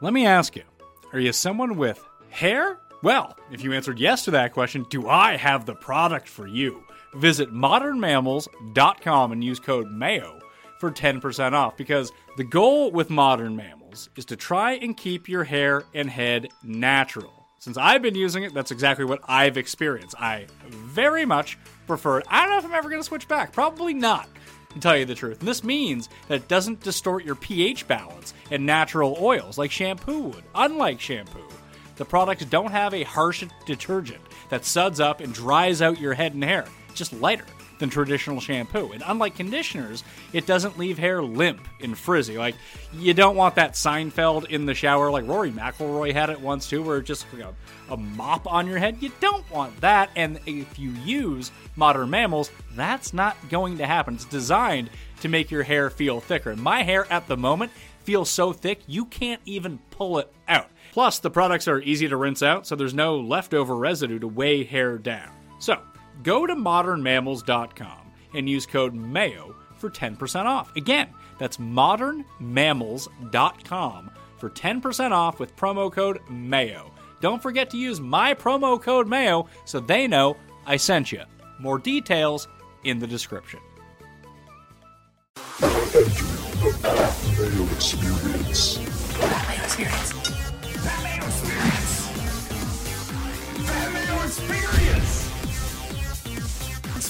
Let me ask you are you someone with hair? Well, if you answered yes to that question, do I have the product for you? Visit modernmammals.com and use code MAYO for 10% off because the goal with Modern Mammals is to try and keep your hair and head natural. Since I've been using it, that's exactly what I've experienced. I very much prefer it. I don't know if I'm ever going to switch back. Probably not, to tell you the truth. And this means that it doesn't distort your pH balance and natural oils like shampoo would. Unlike shampoo, the products don't have a harsh detergent that suds up and dries out your head and hair. It's just lighter than traditional shampoo. And unlike conditioners, it doesn't leave hair limp and frizzy. Like, you don't want that Seinfeld in the shower, like Rory McIlroy had it once too, where it's just a, a mop on your head. You don't want that. And if you use modern mammals, that's not going to happen. It's designed to make your hair feel thicker. My hair at the moment feels so thick, you can't even pull it out. Plus, the products are easy to rinse out, so there's no leftover residue to weigh hair down. So, go to modernmammals.com and use code MAYO for 10% off. Again, that's modernmammals.com for 10% off with promo code MAYO. Don't forget to use my promo code MAYO so they know I sent you. More details in the description. Mayo Experience. Mayo Experience. Mayo Experience. Mayo Experience.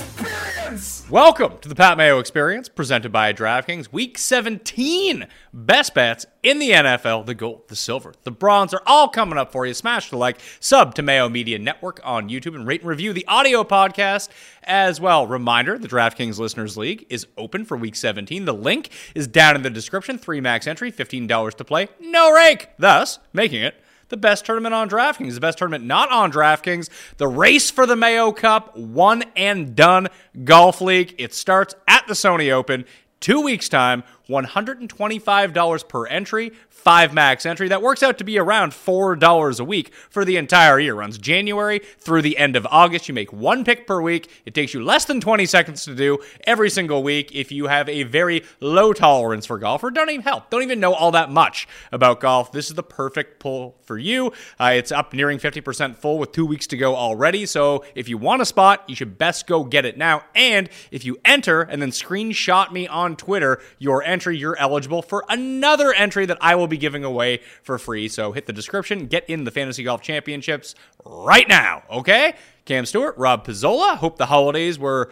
Experience. Welcome to the Pat Mayo Experience, presented by DraftKings. Week 17 best bets in the NFL. The gold, the silver, the bronze are all coming up for you. Smash the like, sub to Mayo Media Network on YouTube, and rate and review the audio podcast as well. Reminder the DraftKings Listeners League is open for Week 17. The link is down in the description. Three max entry, $15 to play, no rake, thus making it the best tournament on DraftKings, the best tournament not on DraftKings, the race for the Mayo Cup, one and done golf league. It starts at the Sony Open. Two weeks' time, $125 per entry, five max entry. That works out to be around $4 a week for the entire year. Runs January through the end of August. You make one pick per week. It takes you less than 20 seconds to do every single week if you have a very low tolerance for golf or don't even help, don't even know all that much about golf. This is the perfect pull for you. Uh, it's up nearing 50% full with two weeks to go already. So if you want a spot, you should best go get it now. And if you enter and then screenshot me on Twitter your entry, you're eligible for another entry that I will be giving away for free. So hit the description, get in the Fantasy Golf Championships right now, okay? Cam Stewart, Rob Pizzola. Hope the holidays were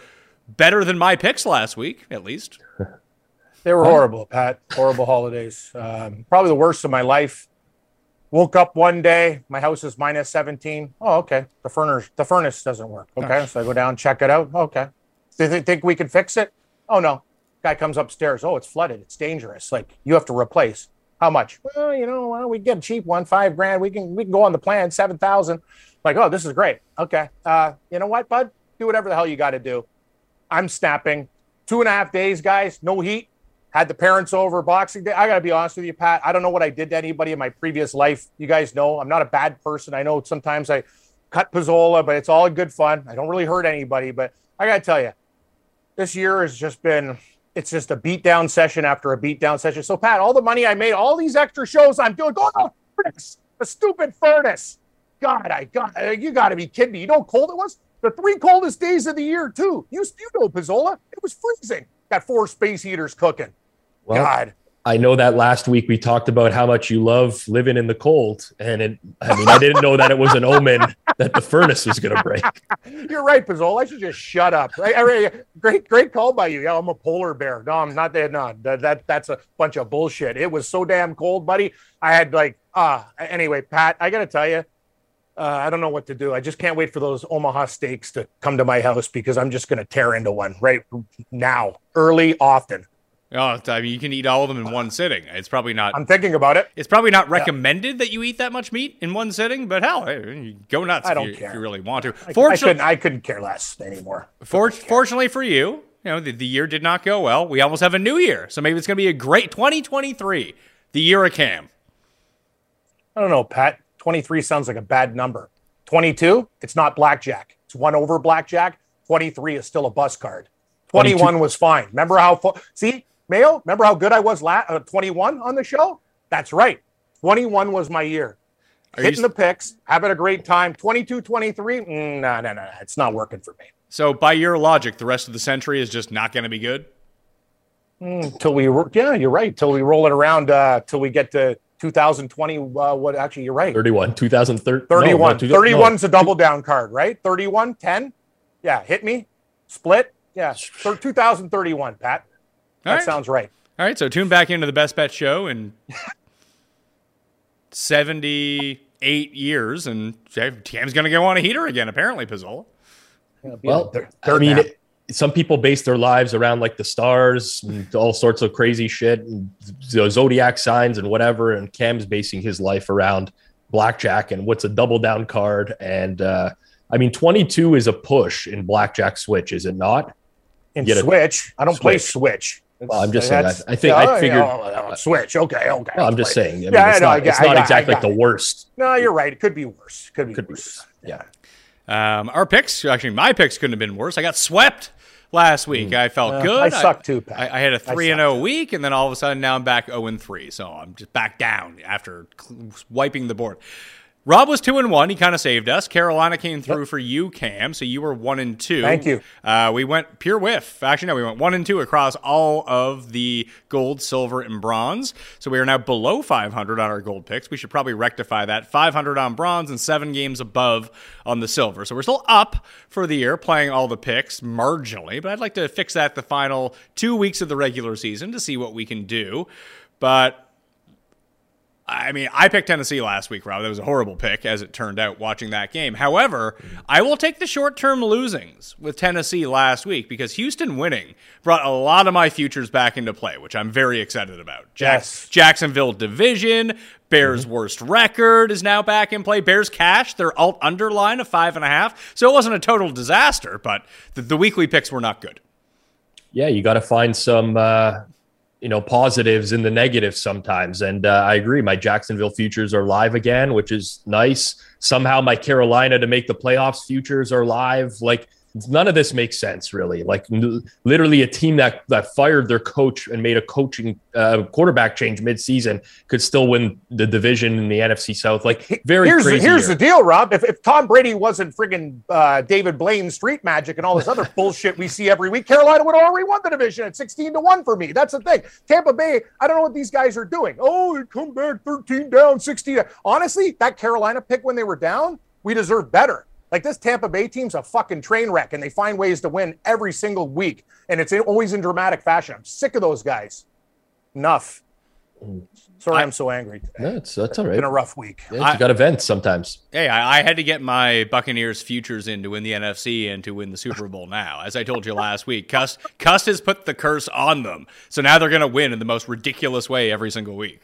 better than my picks last week, at least. They were horrible, Pat. Horrible holidays. Um, probably the worst of my life. Woke up one day, my house is minus 17. Oh, okay. The furnace, the furnace doesn't work. Okay. So I go down, check it out. Okay. Do they think we can fix it? Oh, no. Guy comes upstairs. Oh, it's flooded. It's dangerous. Like you have to replace. How much? Well, you know, well, we get a cheap one, five grand. We can we can go on the plan, seven thousand. Like, oh, this is great. Okay. Uh, you know what, bud? Do whatever the hell you got to do. I'm snapping. Two and a half days, guys. No heat. Had the parents over Boxing Day. I got to be honest with you, Pat. I don't know what I did to anybody in my previous life. You guys know I'm not a bad person. I know sometimes I cut Pizzola, but it's all good fun. I don't really hurt anybody. But I got to tell you, this year has just been it's just a beatdown session after a beatdown session. So, Pat, all the money I made, all these extra shows I'm doing, go oh, furnace, the stupid furnace. God, I got uh, you. Got to be kidding me. You know how cold it was? The three coldest days of the year, too. You, you know, Pizzola, it was freezing. Got four space heaters cooking. Well, God. I know that last week we talked about how much you love living in the cold, and it, I mean, I didn't know that it was an omen that the furnace was going to break. You're right, Pizzola. I should just shut up. I, I, great, great call by you. Yeah, I'm a polar bear. No, I'm not that. No, that, that that's a bunch of bullshit. It was so damn cold, buddy. I had like ah. anyway, Pat, I got to tell you, uh, I don't know what to do. I just can't wait for those Omaha steaks to come to my house because I'm just going to tear into one right now, early, often. Oh, I mean, you can eat all of them in one sitting. It's probably not. I'm thinking about it. It's probably not recommended that you eat that much meat in one sitting, but hell, eh, you go nuts I if, don't you, care. if you really want to. I, I Fortunately, couldn't. I couldn't care less anymore. for, fortunately for you, you know the, the year did not go well. We almost have a new year, so maybe it's going to be a great 2023, the year of Cam. I don't know, Pat. 23 sounds like a bad number. 22, it's not blackjack. It's one over blackjack. 23 is still a bus card. 21 22. was fine. Remember how, fu- see, Mayo, remember how good I was last uh, 21 on the show? That's right. 21 was my year. Are you Hitting the picks, having a great time. 22, 23, mm, no, no, no, it's not working for me. so by your logic, the rest of the century is just not going to be good. Till we, ro- yeah, you're right. Till we roll it around, uh, till we get to 2020. Uh, what actually, you're right. 31, 2013. 31. No, 31's a double down card, right? 31, 10. Yeah, hit me. Split. Yeah, 2031, Pat. That All right. sounds right. All right, so tune back into the Best Bet show in 78 years, and Cam's going to go on a heater again, apparently, Pizzola. Well, Dirt- I mean, it, some people base their lives around like the stars and all sorts of crazy shit, and the zodiac signs and whatever. And Cam's basing his life around blackjack and what's a double down card. And uh, I mean, 22 is a push in blackjack switch, is it not? in Switch. I don't play Switch. Switch. Well, I'm just saying, I- I think- I figured- yeah, oh, Switch. Okay, okay. Well, I'm just Play- saying. I mean, Yeah, it's I know, I not, get- it's I not got- I exactly got like the worst. No, you're right. It could be worse. Could be Could be worse. worse. Yeah. Um, our picks, actually, my picks couldn't have been worse. I got swept last week. I felt Uh, good. I suck too, Pat. I, I had a 3 and 0 week, and then all of a sudden now I'm back 0 and 3. So I'm just back down after cl- wiping the board. Rob was two and one. He kind of saved us. Carolina came through for you, Cam. So you were one and two. Thank you. Uh, we went pure whiff. Actually, no, we went one and two across all of the gold, silver, and bronze. So we are now below 500 on our gold picks. We should probably rectify that. 500 on bronze and seven games above on the silver. So we're still up for the year, playing all the picks marginally. But I'd like to fix that the final two weeks of the regular season to see what we can do. But I mean, I picked Tennessee last week, Rob. That was a horrible pick, as it turned out, watching that game. However, I will take the short term losings with Tennessee last week because Houston winning brought a lot of my futures back into play, which I'm very excited about. Jack- Yes. Jacksonville division, Bears' worst record is now back in play. Bears cash, their alt underline of five and a half. So it wasn't a total disaster, but the, the weekly picks were not good. yeah, you got to find some, uh, you know, positives in the negatives sometimes. And uh, I agree. My Jacksonville futures are live again, which is nice. Somehow my Carolina to make the playoffs futures are live. Like none of this makes sense really. Like literally a team that that fired their coach and made a coaching uh, quarterback change midseason could still win the division in the NFC South. Like very here's the, here's the deal, Rob. If, if Tom Brady wasn't friggin' uh, David Blaine street magic and all this other bullshit we see every week, Carolina would already won the division at 16 to 1 for me. That's the thing. Tampa Bay, I don't know what these guys are doing. Oh, they come back 13 down, 16. Honestly, that Carolina pick when they were down, we deserve better. Like this Tampa Bay team's a fucking train wreck and they find ways to win every single week. And it's in, always in dramatic fashion. I'm sick of those guys. Enough. Sorry, I- I'm so angry today. No, it's, that's all right. Been a rough week. Yeah, I- you got events sometimes. Hey, I, I had to get my Buccaneers futures in to win the NFC and to win the Super Bowl now. As I told you last week, Cuss, Cuss has put the curse on them. So now they're going to win in the most ridiculous way every single week.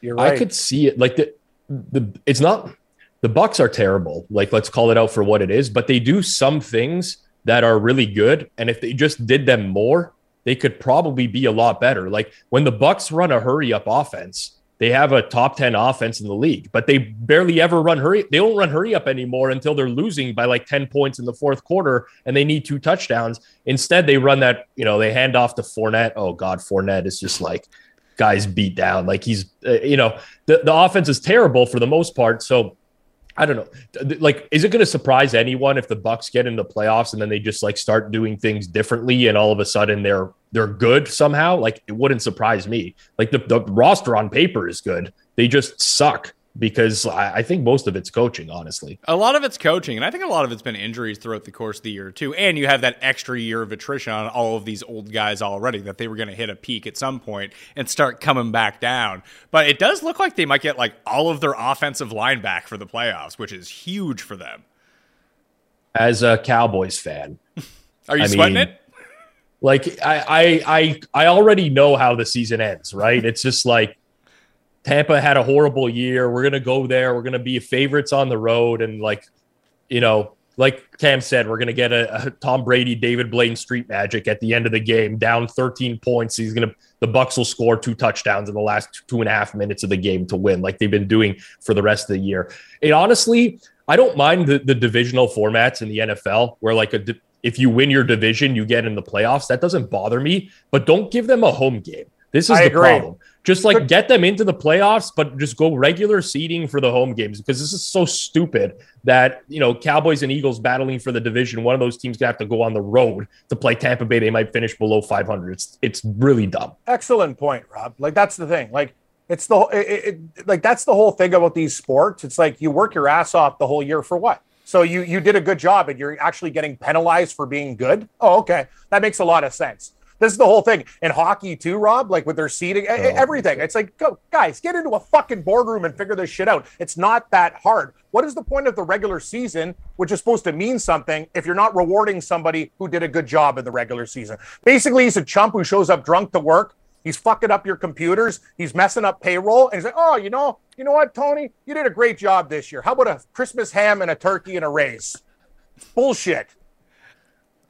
You're right. I could see it like the the it's not the Bucks are terrible. Like let's call it out for what it is, but they do some things that are really good and if they just did them more, they could probably be a lot better. Like when the Bucks run a hurry up offense, they have a top 10 offense in the league, but they barely ever run hurry. They don't run hurry up anymore until they're losing by like 10 points in the fourth quarter and they need two touchdowns. Instead, they run that, you know, they hand off to Fournette. Oh God, Fournette is just like guys beat down. Like he's, uh, you know, the, the offense is terrible for the most part. So I don't know. Like, is it going to surprise anyone if the Bucks get into the playoffs and then they just like start doing things differently and all of a sudden they're they're good somehow? Like, it wouldn't surprise me. Like the, the roster on paper is good. They just suck because I, I think most of it's coaching, honestly. A lot of it's coaching, and I think a lot of it's been injuries throughout the course of the year, too. And you have that extra year of attrition on all of these old guys already that they were going to hit a peak at some point and start coming back down. But it does look like they might get like all of their offensive line back for the playoffs, which is huge for them. As a Cowboys fan, Are you I sweating mean- it? like I, I I I already know how the season ends, right? It's just like Tampa had a horrible year. We're gonna go there. We're gonna be favorites on the road, and like you know, like Cam said, we're gonna get a, a Tom Brady, David Blaine street magic at the end of the game, down 13 points. He's gonna the Bucks will score two touchdowns in the last two and a half minutes of the game to win, like they've been doing for the rest of the year. It honestly, I don't mind the, the divisional formats in the NFL where like a if you win your division, you get in the playoffs. That doesn't bother me, but don't give them a home game. This is I the agree. problem. Just like get them into the playoffs, but just go regular seeding for the home games because this is so stupid that you know Cowboys and Eagles battling for the division. One of those teams gonna have to go on the road to play Tampa Bay. They might finish below 500. It's it's really dumb. Excellent point, Rob. Like that's the thing. Like it's the it, it, like that's the whole thing about these sports. It's like you work your ass off the whole year for what? So you you did a good job and you're actually getting penalized for being good. Oh, okay, that makes a lot of sense. This is the whole thing in hockey too, Rob. Like with their seating, e- everything. It's like, go guys, get into a fucking boardroom and figure this shit out. It's not that hard. What is the point of the regular season, which is supposed to mean something, if you're not rewarding somebody who did a good job in the regular season? Basically, he's a chump who shows up drunk to work. He's fucking up your computers. He's messing up payroll. And he's like, oh, you know, you know what, Tony? You did a great job this year. How about a Christmas ham and a turkey and a raise? Bullshit.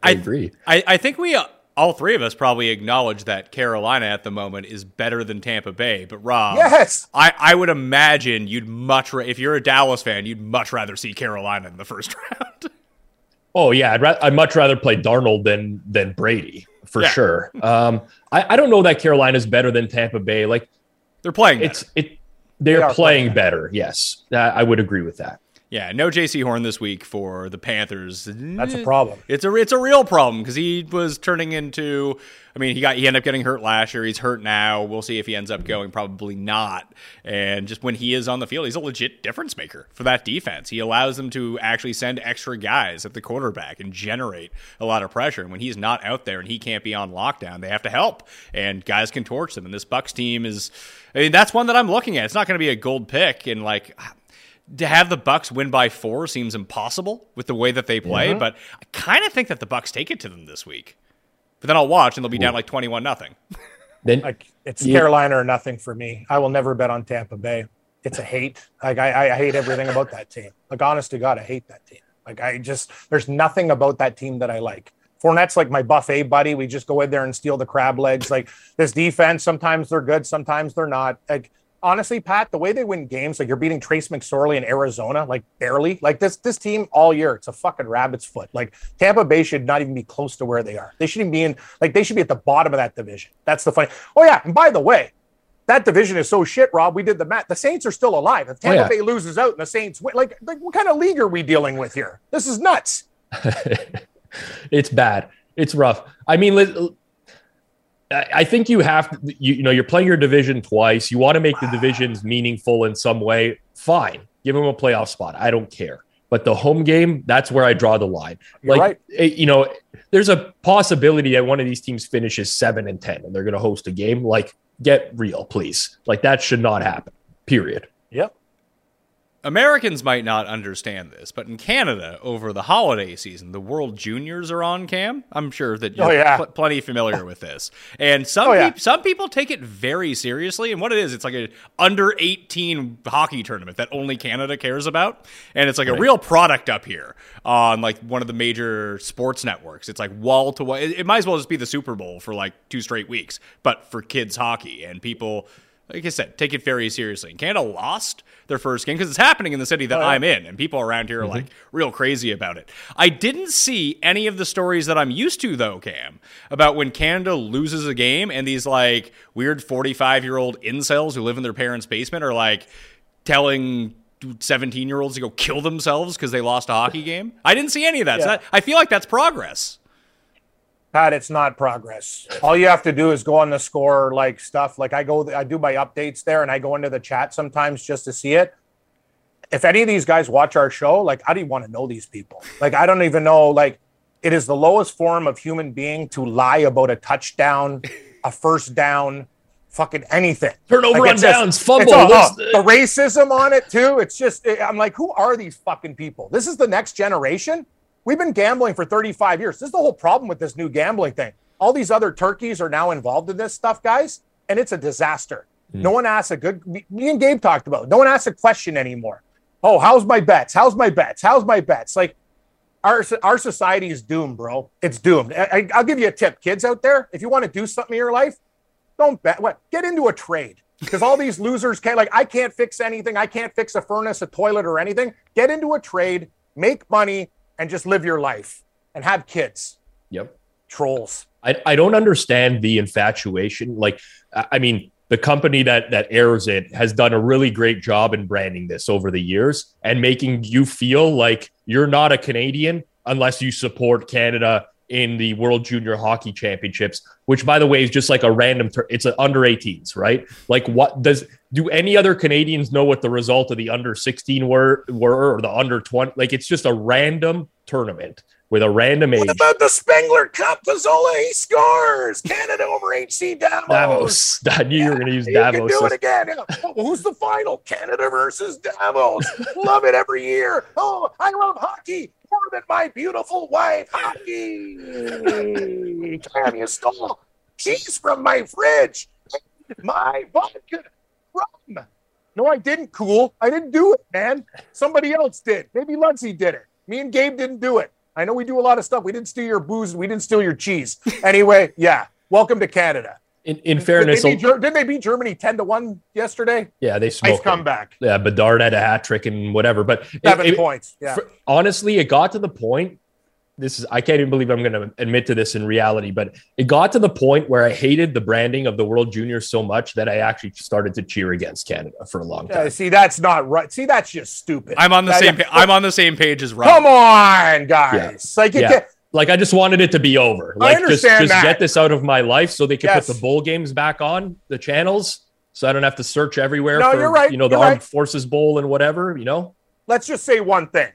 I agree. I, I think we uh, all three of us probably acknowledge that Carolina at the moment is better than Tampa Bay. But Rob, Yes. I, I would imagine you'd much ra- if you're a Dallas fan, you'd much rather see Carolina in the first round. Oh yeah, I'd, ra- I'd much rather play Darnold than than Brady for Yeah. sure. Um, I, I don't know that Carolina's better than Tampa Bay. Like They're playing. it's better. it they're They playing playing better. Yes, I I would agree with that. Yeah, no Jaycee Horn this week for the Panthers. That's a problem. It's a it's a real problem because he was turning into. I mean, he got he ended up getting hurt last year. He's hurt now. We'll see if he ends up going. Probably not. And just when he is on the field, he's a legit difference maker for that defense. He allows them to actually send extra guys at the quarterback and generate a lot of pressure. And when he's not out there and he can't be on lockdown, they have to help, and guys can torch them. And this Bucks team is. I mean, that's one that I'm looking at. It's not going to be a gold pick, and like to have the Bucks win by four seems impossible with the way that they play, but I kind of think that the Bucks take it to them this week. But then I'll watch and they'll be down like twenty-one nothing. Then Like it's Yeah. Carolina or nothing for me. I will never bet on Tampa Bay. It's a hate. Like I, I hate everything about that team. Like honest to God, I hate that team. Like I just there's nothing about that team that I like. Fournette's like my buffet buddy. We just go in there and steal the crab legs. Like this defense, sometimes they're good, sometimes they're not. Like honestly, Pat, the way they win games, like you're beating Trace McSorley in Arizona, like barely. Like this this team all year, it's a fucking rabbit's foot. Like Tampa Bay should not even be close to where they are. They shouldn't be in like they should be at the bottom of that division. That's the funny. Oh yeah, and by the way, that division is so shit, Rob. We did the math. The Saints are still alive. If oh, Tampa yeah. Bay loses out and the Saints win, like, like what kind of league are we dealing with here? This is nuts. it's bad. It's rough. I mean, I think you have to, you, you know, you're playing your division twice. You want to make the divisions meaningful in some way. Fine. Give them a playoff spot. I don't care. But the home game, that's where I draw the line. You're like, right. it- you know, there's a possibility that one of these teams finishes seven and 10 and they're going to host a game. Like, get real, please. Like, that should not happen, period. Yep. Americans might not understand this, but in Canada, over the holiday season, the World Juniors are on cam. I'm sure that oh, you're Oh, yeah. pl- plenty familiar with this. And some Oh, yeah. peop- some people take it very seriously. And what it is, it's like a under 18 hockey tournament that only Canada cares about, and it's like a real product up here on like one of the major sports networks. It's like wall to wall. It might as well just be the Super Bowl for like two straight weeks, but for kids hockey and people like I said, take it very seriously. And Canada lost their first game because it's happening in the city that oh, I'm in, and people around here are mm-hmm. like real crazy about it. I didn't see any of the stories that I'm used to, though, Cam, about when Canada loses a game and these like weird 45 year old incels who live in their parents' basement are like telling 17 year olds to go kill themselves because they lost a hockey game. I didn't see any of that. So that- I feel like that's progress. Pat, it's not progress. All you have to do is go on the score like stuff. Like I go, I do my updates there, and I go into the chat sometimes just to see it. If any of these guys watch our show, like I don't even want to know these people. Like I don't even know. Like it is the lowest form of human being to lie about a touchdown, a first down, fucking anything. Turnover Like, on just- downs, fumble. all- oh, the racism on it too. It's just I'm like, who are these fucking people? This is the next generation. We've been gambling for 35 years. This is the whole problem with this new gambling thing. All these other turkeys are now involved in this stuff, guys, and it's a disaster. Hmm. No one asks a good. Me and Gabe talked about. It. No one asks a question anymore. Oh, how's my bets? How's my bets? How's my bets? Like our our society is doomed, bro. It's doomed. I, I- I'll give you a tip, kids out there. If you want to do something in your life, don't bet. What? Get into a trade because all these losers can't. Like, I can't fix anything. I can't fix a furnace, a toilet, or anything. Get into a trade, make money, and just live your life and have kids. Yep. Trolls. I, I don't understand the infatuation. Like, I mean, the company that that airs it has done a really great job in branding this over the years and making you feel like you're not a Canadian unless you support Canada in the World Junior Hockey Championships, which by the way is just like a random tur- it's an under 18s, right? Like what does do any other Canadians know what the result of the under 16 were were or the under 20 like it's just a random tournament with a random age. What about the Spengler Cup? Pizzola, he scores. Canada over HC Davos. Davos. I knew you were going to use Davos. You can do it again. Yeah. Who's the final? Canada versus Davos. love it every year. Oh, I love hockey more than my beautiful wife. Hockey. Cam, you stole cheese from my fridge. My vodka rum. No, I didn't. Cool. I didn't do it, man. Somebody else did. Maybe Lunsey did it. Me and Gabe didn't do it. I know we do a lot of stuff. We didn't steal your booze. We didn't steal your cheese. Anyway, yeah. Welcome to Canada. In, in fairness, did they, beat, Ger- didn't they beat Germany ten to one yesterday? yeah, they Nice smoked. them. comeback. Yeah, Bedard had a hat trick and whatever. But Seven it- points. Yeah. for- honestly, it got to the point. This is I can't even believe I'm going to admit to this in reality, but it got to the point where I hated the branding of the World Juniors so much that I actually started to cheer against Canada for a long Yeah, time. see, that's not right. See, that's just stupid. I'm on the That- same. Pa- I'm on the same page as Rob. Come on, guys. Like, you Yeah. Like I just wanted it to be over. I Like just, just that. get this out of my life so they can Yes. put the bowl games back on the channels, so I don't have to search everywhere No, for you're right. you know the You're Armed right. Forces Bowl and whatever. You know, let's just say one thing.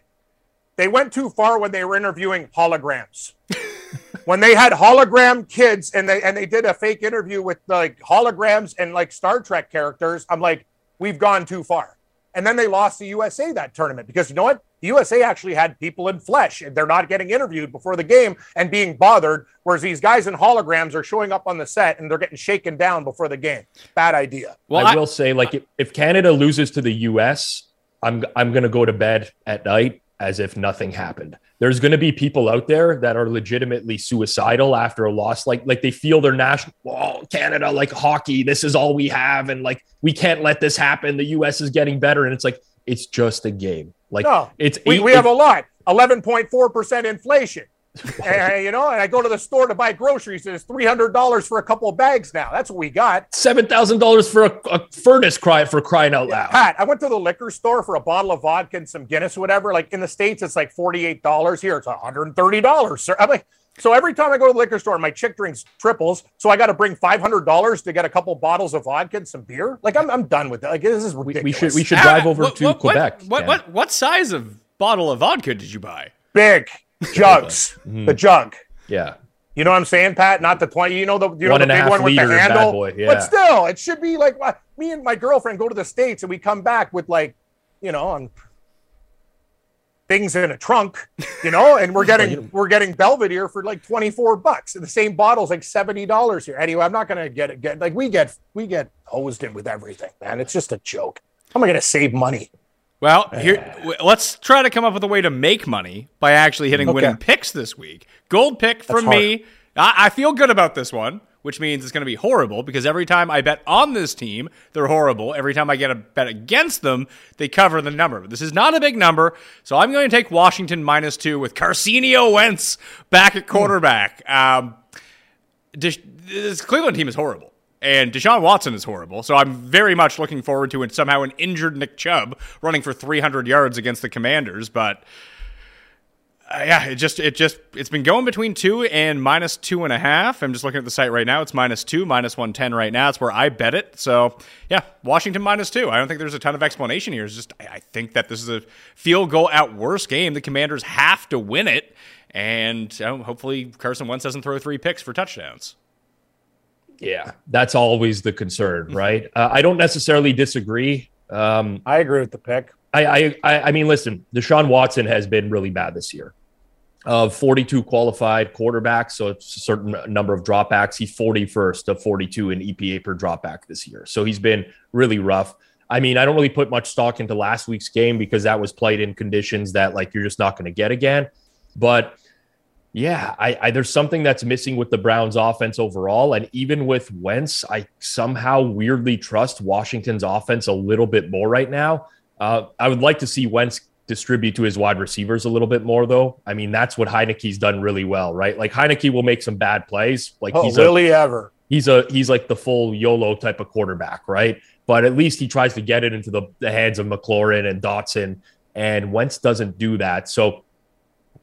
They went too far when they were interviewing holograms. when they had hologram kids and they and they did a fake interview with like holograms and like Star Trek characters, I'm like, we've gone too far. And then they lost the USA that tournament because you know what? The USA actually had people in flesh and they're not getting interviewed before the game and being bothered, whereas these guys in holograms are showing up on the set and they're getting shaken down before the game. Bad idea. Well, I, I- will say, like, if, if Canada loses to the U.S., I'm I'm gonna go to bed at night as if nothing happened. There's gonna be people out there that are legitimately suicidal after a loss, like like they feel their national, oh, Canada, like hockey, this is all we have, and like we can't let this happen. The U.S. is getting better, and it's like it's just a game. Like No, it's we, eight- we have a lot. 11.4% inflation. And, you know and i go to the store to buy groceries and it's $300 for a couple of bags now. That's what we got. Seven thousand dollars for a, a furnace cry for crying out loud. pat i went to the liquor store for a bottle of vodka and some guinness whatever. Like in the states it's like $48 here it's $130 sir. I'm like so every time i go to the liquor store my chick drinks triples so i got to bring $500 to get a couple bottles of vodka and some beer like i'm, I'm done with that like this is We, ridiculous we should we should Ah, drive over what- to what- Quebec. What what, what what size of bottle of vodka did you buy? big jugs Mm. the jug Yeah. You know what I'm saying, Pat? Not the 20, you know, the, you know, the big one with the liter bad handle. boy, yeah. But still, it should be like me and my girlfriend go to the States and we come back with like, you know, on things in a trunk, you know, and we're getting we're getting Belvedere for like 24 bucks. And the same bottle's like $70 here. Anyway, I'm not gonna get it get like we get we get hosed in with everything, man. It's just a joke. How am I gonna save money? Well, uh, here w- let's try to come up with a way to make money by actually hitting Okay. winning picks this week. Gold pick from me. I, I feel good about this one, which means it's going to be horrible because every time I bet on this team, they're horrible. Every time I get a bet against them, they cover the number. This is not a big number, so I'm going to take Washington minus two with Carson Wentz back at quarterback. Um, this Cleveland team is horrible. And Deshaun Watson is horrible. So I'm very much looking forward to somehow an injured Nick Chubb running for 300 yards against the Commanders. But yeah, it just it just it's been going between two and minus two and a half. I'm just looking at the site right now. It's minus two, minus one ten right now. It's where I bet it. So yeah, Washington minus two. I don't think there's a ton of explanation here. It's just I, I think that this is a field goal at worst game. The Commanders have to win it, and um, hopefully Carson Wentz doesn't throw three picks for touchdowns. Yeah, that's always the concern, right? Uh, I don't necessarily disagree. Um, I agree with the pick. I, I, I mean, listen, Deshaun Watson has been really bad this year. Of 42 qualified quarterbacks, so it's a certain number of dropbacks. He's 41st of 42 in EPA per dropback this year. So he's been really rough. I mean, I don't really put much stock into last week's game because that was played in conditions that like you're just not going to get again. But yeah, I, I there's something that's missing with the Browns offense overall. And even with Wentz, I somehow weirdly trust Washington's offense a little bit more right now. Uh, I would like to see Wentz distribute to his wide receivers a little bit more, though. I mean, that's what Heineke's done really well, right? Like Heineke will make some bad plays. Like Oh, he's a Lily ever. he's a he's like the full YOLO type of quarterback, right? But at least he tries to get it into the, the hands of McLaurin and Dotson, and Wentz doesn't do that. So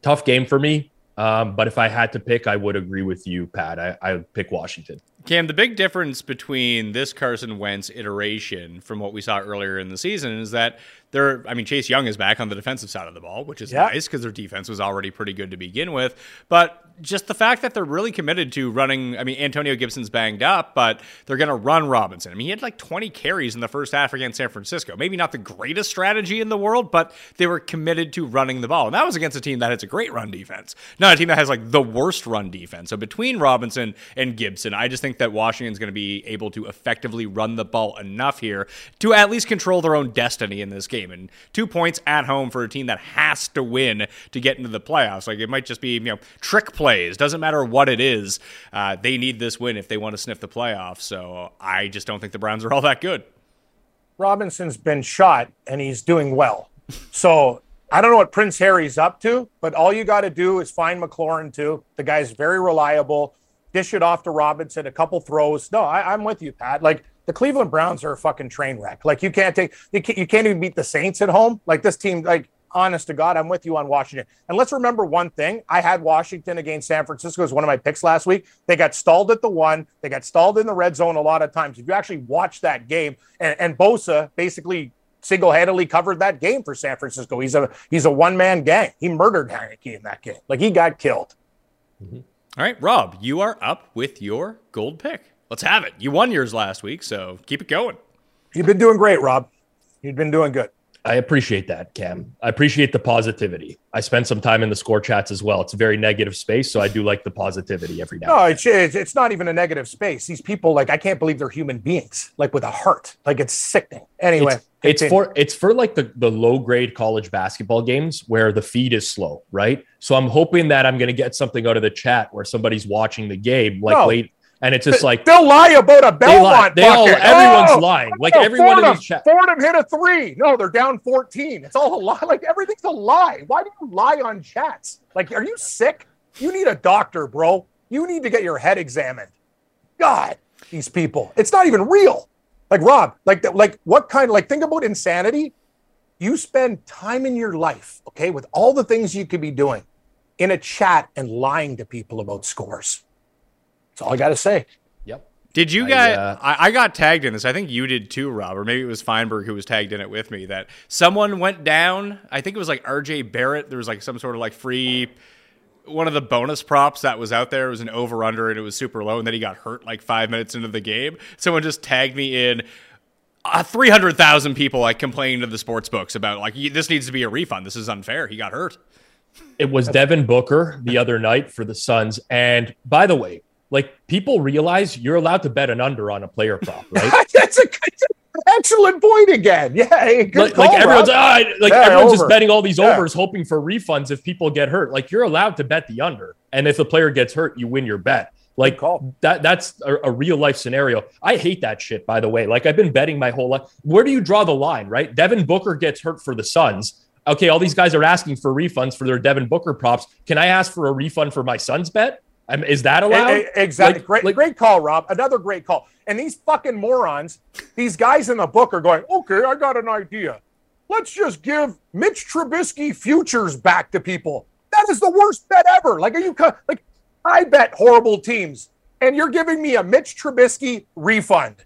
tough game for me. Um, but if I had to pick, I would agree with you, Pat. I, I would pick Washington. Cam, the big difference between this Carson Wentz iteration from what we saw earlier in the season is that they're, I mean, Chase Young is back on the defensive side of the ball, which is nice because their defense was already pretty good to begin with. But just the fact that they're really committed to running, I mean, Antonio Gibson's banged up, but they're going to run Robinson. I mean, he had like 20 carries in the first half against San Francisco. Maybe not the greatest strategy in the world, but they were committed to running the ball. And that was against a team that has a great run defense, not a team that has like the worst run defense. So between Robinson and Gibson, I just think that Washington's going to be able to effectively run the ball enough here to at least control their own destiny in this game. And two points at home for a team that has to win to get into the playoffs. Like it might just be, you know, trick plays. Doesn't matter what it is. Uh, they need this win if they want to sniff the playoffs. So I just don't think the Browns are all that good. Robinson's been shot and he's doing well. So I don't know what Prince Harry's up to, but all you got to do is find McLaurin too. The guy's very reliable. Dish it off to Robinson, a couple throws. No, I, I'm with you, Pat. Like the Cleveland Browns are a fucking train wreck. Like you can't take, you can't, you can't even beat the Saints at home. Like this team, like honest to God, I'm with you on Washington. And let's remember one thing: I had Washington against San Francisco as one of my picks last week. They got stalled at the one. They got stalled in the red zone a lot of times. If you actually watch that game, and, and Bosa basically single-handedly covered that game for San Francisco. He's a he's a one-man gang. He murdered Heineke in that game. Like he got killed. Mm-hmm. All right, Rob, you are up with your gold pick. Let's have it. You won yours last week, so keep it going. You've been doing great, Rob. You've been doing good. I appreciate that, Cam. I appreciate the positivity. I spend some time in the score chats as well. It's a very negative space, so I do like the positivity every now. No, and it's, it's it's not even a negative space. These people, like, I can't believe they're human beings, like with a heart. Like it's sickening. Anyway, it's, it's for it's for like the, the low grade college basketball games where the feed is slow, right? So I'm hoping that I'm gonna get something out of the chat where somebody's watching the game like No. late and it's just like they'll lie about a they. Belmont They all bucket. everyone's Oh! lying. Oh, like No, everyone in Fordham, these chat. Fordham hit a three. No, they're down 14. It's all a lie. Like everything's a lie. Why do you lie on chats? Like, are you sick? You need a doctor, bro. You need to get your head examined. God, these people. It's not even real. Like Rob, like that, like what kind like think about insanity. You spend time in your life, okay, with all the things you could be doing in a chat and lying to people about scores. That's all I gotta say. Yep. Did you I, guys? uh, I, I got tagged in this. I think you did too, Rob, or maybe it was Feinberg who was tagged in it with me. That someone went down. I think it was like R.J. Barrett. There was like some sort of like free. One of the bonus props that was out there It was an over under and it was super low, and then he got hurt like five minutes into the game. Someone just tagged me in. Uh, 300,000 people like complaining to the sports books about like this needs to be a refund. This is unfair. He got hurt. It was Devin Booker the other night for the Suns. And by the way, like people realize you're allowed to bet an under on a player prop, right? That's a good, excellent point again. Yeah, good like, call, like everyone's ah, like Yeah, everyone's over. just betting all these Yeah. overs, hoping for refunds if people get hurt. Like you're allowed to bet the under, and if the player gets hurt, you win your bet. Like that that's a, a real life scenario. I hate that shit, by the way. Like I've been betting my whole life. Where do you draw the line, right? Devin Booker gets hurt for the Suns. Okay, all these guys are asking for refunds for their Devin Booker props. Can I ask for a refund for my Suns bet? Um, is that allowed? E- e- exactly. Like- great, like- great call, Rob. Another great call. And these fucking morons, these guys in the book are going, okay, I got an idea. Let's just give Mitch Trubisky futures back to people. That is the worst bet ever. Like, are you like? I bet horrible teams, and you're giving me a Mitch Trubisky refund.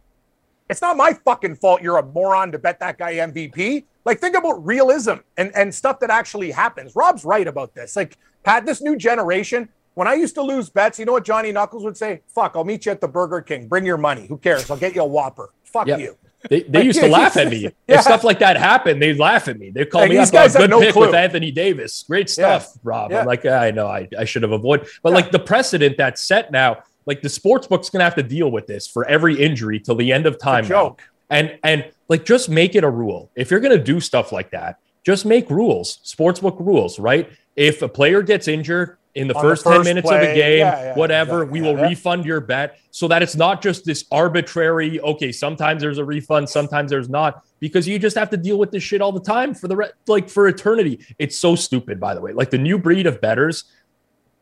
It's not my fucking fault you're a moron to bet that guy MVP. Like, think about realism and, and stuff that actually happens. Rob's right about this. Like, Pat, this new generation, when I used to lose bets, you know what Johnny Knuckles would say? Fuck, I'll meet you at the Burger King. Bring your money. Who cares? I'll get you a Whopper. Fuck Yeah. you. They, they Like, used to laugh at me. yeah. If stuff like that happened, they'd laugh at me. They'd call And me these up. guys oh, good no pick clue. with Anthony Davis. Great stuff, Rob. Yeah. I'm like, yeah, I know. I, I should have avoided. But Yeah. like the precedent that's set now, like the sports book's gonna have to deal with this for every injury till the end of time. joke. And and like just make it a rule. If you're gonna do stuff like that, just make rules, sportsbook rules, right? If a player gets injured in the On the first 10 first minutes of play, a game, yeah, yeah, whatever, exactly, we will refund your bet so that it's not just this arbitrary, okay, sometimes there's a refund, sometimes there's not, because you just have to deal with this shit all the time for the re- like for eternity. It's so stupid, by the way. Like the new breed of betters,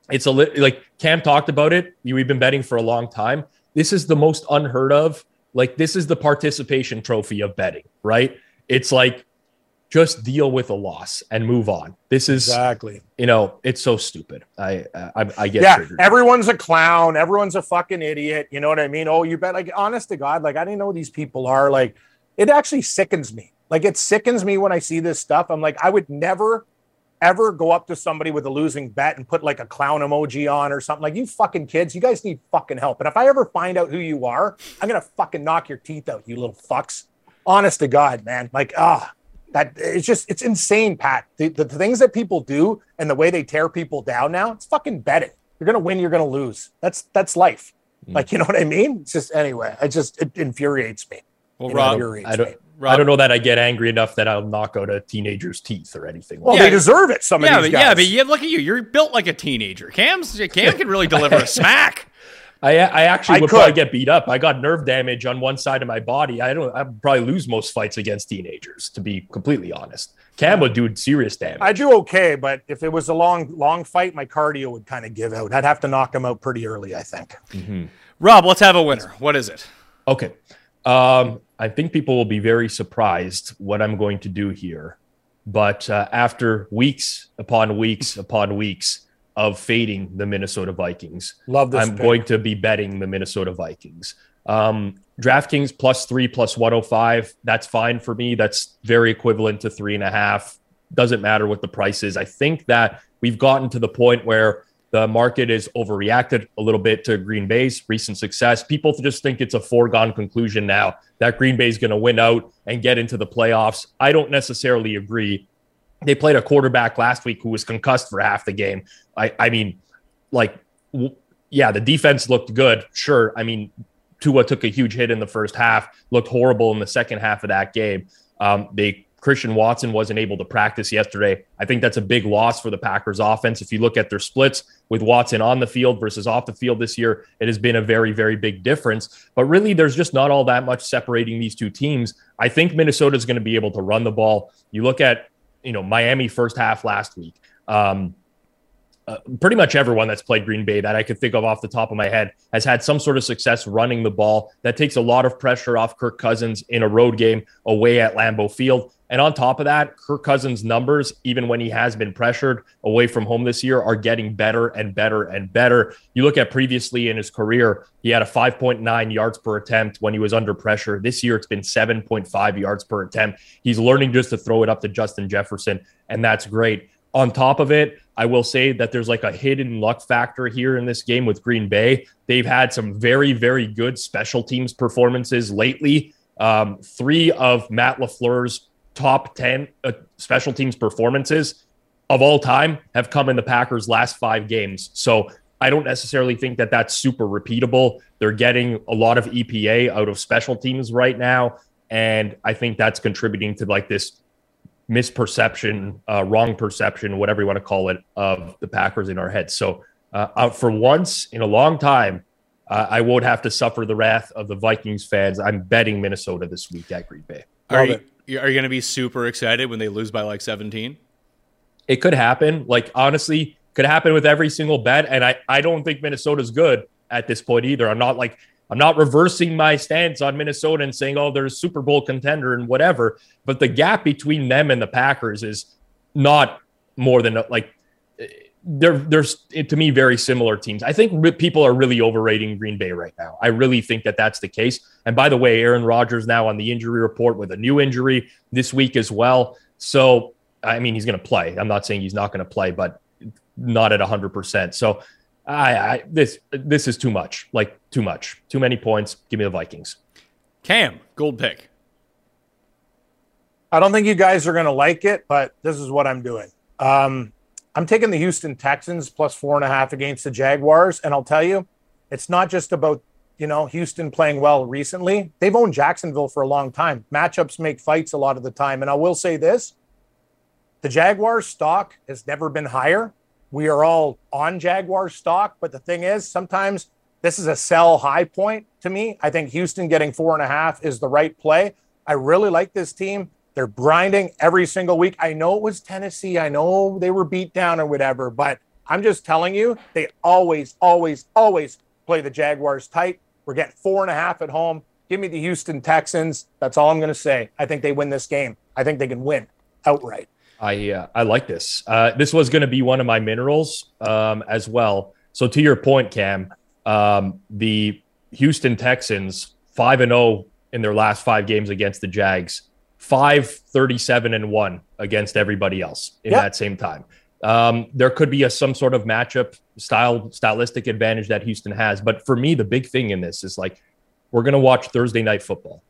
it's a li- like Cam talked about it. We've been betting for a long time. this is the most unheard of. Like this is the participation trophy of betting, right? It's like just deal with a loss and move on. This is Exactly. you know, it's so stupid. I I, I get yeah, triggered. everyone's a clown. Everyone's a fucking idiot. You know what I mean? Oh, you bet. Like, honest to God, like I didn't know these people are. Like, it actually sickens me. Like, it sickens me when I see this stuff. I'm like, I would never, ever go up to somebody with a losing bet and put like a clown emoji on or something. Like, you fucking kids, you guys need fucking help. And if I ever find out who you are, I'm gonna fucking knock your teeth out, you little fucks. Honest to God, man. Like, ah. That it's just it's insane, Pat. The, the, the things that people do and the way they tear people down now, it's fucking betting. You're gonna win, you're gonna lose. That's that's life. Mm. Like you know what I mean? It's just anyway. It just it infuriates me. Well, It Rob, infuriates I don't me. Rob, I don't know that I get angry enough that I'll knock out a teenager's teeth or anything. Well, like Yeah. they deserve it. Some Yeah, of but these guys. yeah, but yeah, look at you. You're built like a teenager. Cam's Cam can really deliver a smack. I, I actually I would could. probably get beat up. I got nerve damage on one side of my body. I don't. I'd probably lose most fights against teenagers, to be completely honest. Cam would do serious damage. I do okay, but if it was a long long fight, my cardio would kind of give out. I'd have to knock him out pretty early, I think. Rob, let's have a winner. What is it? Okay. Um, I think people will be very surprised what I'm going to do here. But uh, after weeks upon weeks upon weeks of fading the Minnesota Vikings, Love this. I'm pick. going to be betting the Minnesota Vikings. Um, DraftKings plus three plus 105. That's fine for me. That's very equivalent to three and a half. Doesn't matter what the price is. I think that we've gotten to the point where the market is overreacted a little bit to Green Bay's recent success. People just think it's a foregone conclusion now that Green Bay is going to win out and get into the playoffs. I don't necessarily agree. They played a quarterback last week who was concussed for half the game. I, I mean, like, w- yeah, the defense looked good. Sure. I mean, Tua took a huge hit in the first half, looked horrible in the second half of that game. Um, they Christian Watson wasn't able to practice yesterday. I think that's a big loss for the Packers offense. If you look at their splits with Watson on the field versus off the field this year, it has been a very, very big difference. But really, there's just not all that much separating these two teams. I think Minnesota is going to be able to run the ball. You look at, you know, Miami first half last week. Um, uh, pretty much everyone that's played Green Bay that I could think of off the top of my head has had some sort of success running the ball. That takes a lot of pressure off Kirk Cousins in a road game away at Lambeau Field. And on top of that, Kirk Cousins' numbers, even when he has been pressured away from home this year, are getting better and better and better. You look at previously in his career, he had a 5.9 yards per attempt when he was under pressure. This year, it's been 7.5 yards per attempt. He's learning just to throw it up to Justin Jefferson, and that's great. On top of it, I will say that there's like a hidden luck factor here in this game with Green Bay. They've had some very, very good special teams performances lately. Um, three of Matt LaFleur's top 10 uh, special teams performances of all time have come in the Packers' last five games. So I don't necessarily think that that's super repeatable. They're getting a lot of EPA out of special teams right now. And I think that's contributing to like this misperception, uh, wrong perception, whatever you want to call it, of the Packers in our heads. So, uh, for once in a long time, uh, I won't have to suffer the wrath of the Vikings fans. I'm betting Minnesota this week at Green Bay. Are you, are you going to be super excited when they lose by like 17? It could happen. Like honestly, could happen with every single bet. And I, I don't think Minnesota's good at this point either. I'm not like I'm not reversing my stance on Minnesota and saying, oh, they're a Super Bowl contender and whatever. But the gap between them and the Packers is not more than like they're they're to me very similar teams. I think people are really overrating Green Bay right now. I really think that that's the case. And by the way, Aaron Rodgers now on the injury report with a new injury this week as well. So I mean, he's going to play. I'm not saying he's not going to play, but not at 100. percent So I, I this this is too much. Like too much. Too many points. Give me the Vikings. Cam, gold pick. I don't think you guys are going to like it, but this is what I'm doing. Um, I'm taking the Houston Texans plus four and a half against the Jaguars. And I'll tell you, it's not just about, you know, Houston playing well recently. They've owned Jacksonville for a long time. Matchups make fights a lot of the time. And I will say this the Jaguars stock has never been higher. We are all on Jaguars stock. But the thing is, sometimes this is a sell high point to me. I think Houston getting four and a half is the right play. I really like this team. They're grinding every single week. I know it was Tennessee. I know they were beat down or whatever, but I'm just telling you, they always, always, always play the Jaguars tight. We're getting four and a half at home. Give me the Houston Texans. That's all I'm going to say. I think they win this game. I think they can win outright. I uh, I like this. Uh, this was going to be one of my minerals um, as well. So to your point, Cam, um, the Houston Texans five and zero in their last five games against the Jags, five thirty seven and one against everybody else in Yep. that same time. Um, there could be a some sort of matchup style stylistic advantage that Houston has, but for me, the big thing in this is like we're going to watch Thursday night football.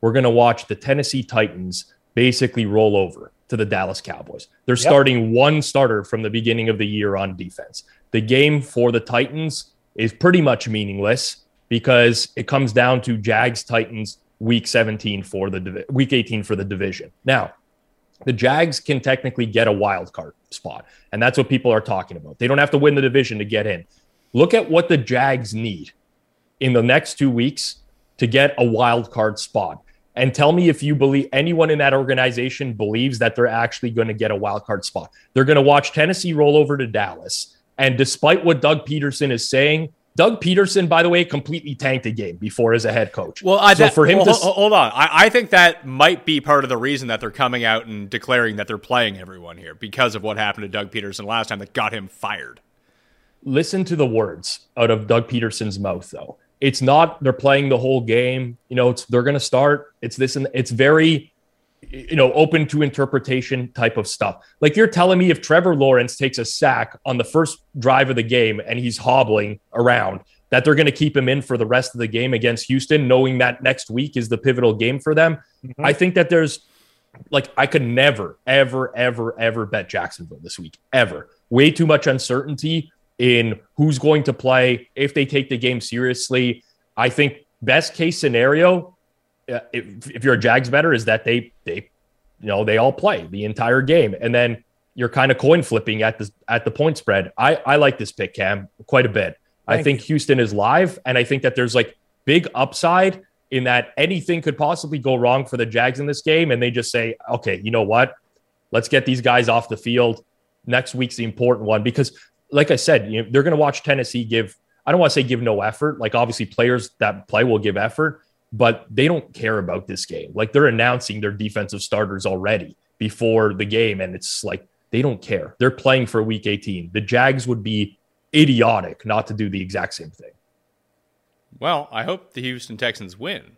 We're going to watch the Tennessee Titans basically roll over to the Dallas Cowboys. They're starting one starter from the beginning of the year on defense. The game for the Titans is pretty much meaningless because it comes down to Jags Titans week 17 for the week 18 for the division. Now, the Jags can technically get a wild card spot, and that's what people are talking about. They don't have to win the division to get in. Look at what the Jags need in the next two weeks to get a wild card spot. And tell me if you believe anyone in that organization believes that they're actually going to get a wild card spot. They're going to watch Tennessee roll over to Dallas. And despite what Doug Pederson is saying, Doug Pederson, by the way, completely tanked a game before as a head coach. Well, I, so that, for him well, to hold on, I, I think that might be part of the reason that they're coming out and declaring that they're playing everyone here because of what happened to Doug Pederson last time that got him fired. listen to the words out of Doug Pederson's mouth, though. It's not they're playing the whole game. You know, it's they're going to start. It's this and it's very, you know, open to interpretation type of stuff. Like you're telling me if Trevor Lawrence takes a sack on the first drive of the game and he's hobbling around, that they're going to keep him in for the rest of the game against Houston, knowing that next week is the pivotal game for them. Mm-hmm. I think that there's like I could never, ever, ever, ever bet Jacksonville this week. Ever. Way too much uncertainty in who's going to play, if they take the game seriously. I think best case scenario, uh, if, if you're a Jags bettor, is that they they you know they all play the entire game, and then you're kind of coin flipping at the at the point spread. I I like this pick, Cam, quite a bit. I think Houston is live, and I think that there's like big upside in that anything could possibly go wrong for the Jags in this game, and they just say, okay, you know what? Let's get these guys off the field. Next week's the important one because, like I said, you know, they're going to watch Tennessee give. I don't want to say give no effort. Like obviously, players that play will give effort, but they don't care about this game. Like they're announcing their defensive starters already before the game, and it's like they don't care. They're playing for Week 18. The Jags would be idiotic not to do the exact same thing. Well, I hope the Houston Texans win,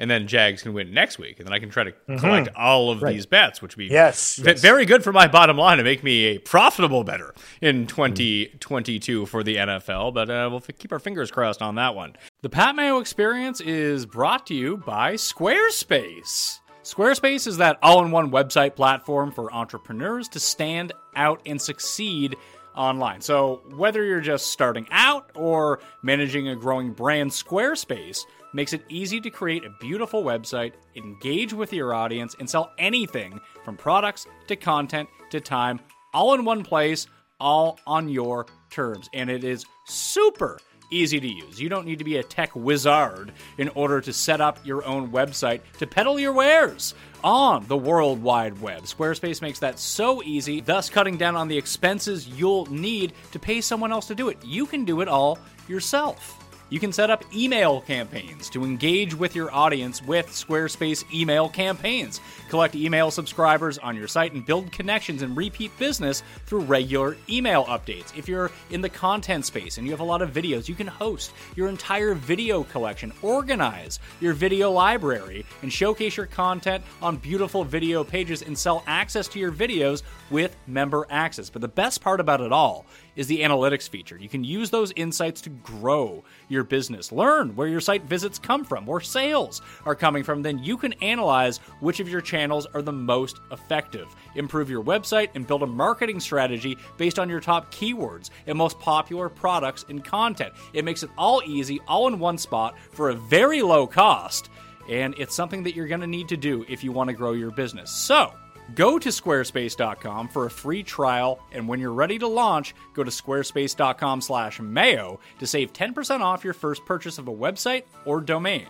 and then Jags can win next week, and then I can try to collect all of these bets, which would be Yes, ve- yes. very good for my bottom line to make me a profitable bettor in 2022 for the NFL. But uh, we'll f- keep our fingers crossed on that one. The Pat Mayo Experience is brought to you by Squarespace. Squarespace is that all in one website platform for entrepreneurs to stand out and succeed online. So, whether you're just starting out or managing a growing brand, Squarespace makes it easy to create a beautiful website, engage with your audience, and sell anything from products to content to time, all in one place, all on your terms. And it is super easy to use. You don't need to be a tech wizard in order to set up your own website to peddle your wares on the World Wide Web. Squarespace makes that so easy, thus cutting down on the expenses you'll need to pay someone else to do it. You can do it all yourself. You can set up email campaigns to engage with your audience with Squarespace email campaigns. Collect email subscribers on your site and build connections and repeat business through regular email updates. If you're in the content space and you have a lot of videos, you can host your entire video collection, organize your video library, and showcase your content on beautiful video pages and sell access to your videos with member access. But the best part about it all is the analytics feature. You can use those insights to grow your business. Learn where your site visits come from, where sales are coming from. Then you can analyze which of your channels are the most effective. Improve your website and build a marketing strategy based on your top keywords and most popular products and content. It makes it all easy, all in one spot for a very low cost. And it's something that you're going to need to do if you want to grow your business. So, Go to squarespace.com for a free trial, and when you're ready to launch, go to squarespace.com/mayo to save 10% off your first purchase of a website or domain.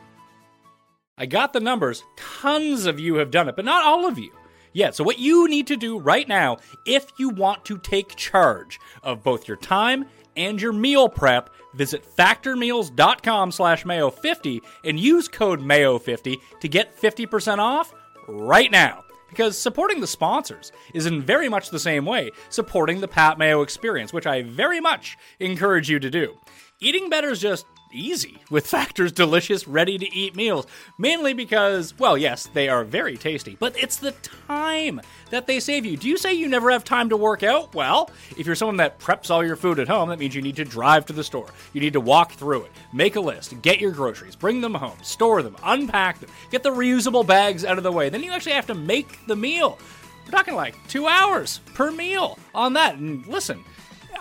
I got the numbers. Tons of you have done it, but not all of you. yet. So, what you need to do right now, if you want to take charge of both your time and your meal prep, visit factormeals.com slash mayo50 and use code mayo50 to get 50% off right now. Because supporting the sponsors is in very much the same way supporting the Pat Mayo experience, which I very much encourage you to do. Eating better is just easy with Factor's delicious, ready to eat meals. Mainly because, well, yes, they are very tasty, but it's the time that they save you. Do you say you never have time to work out? Well, if you're someone that preps all your food at home, that means you need to drive to the store. You need to walk through it, make a list, get your groceries, bring them home, store them, unpack them, get the reusable bags out of the way. Then you actually have to make the meal. We're talking like two hours per meal on that. And listen,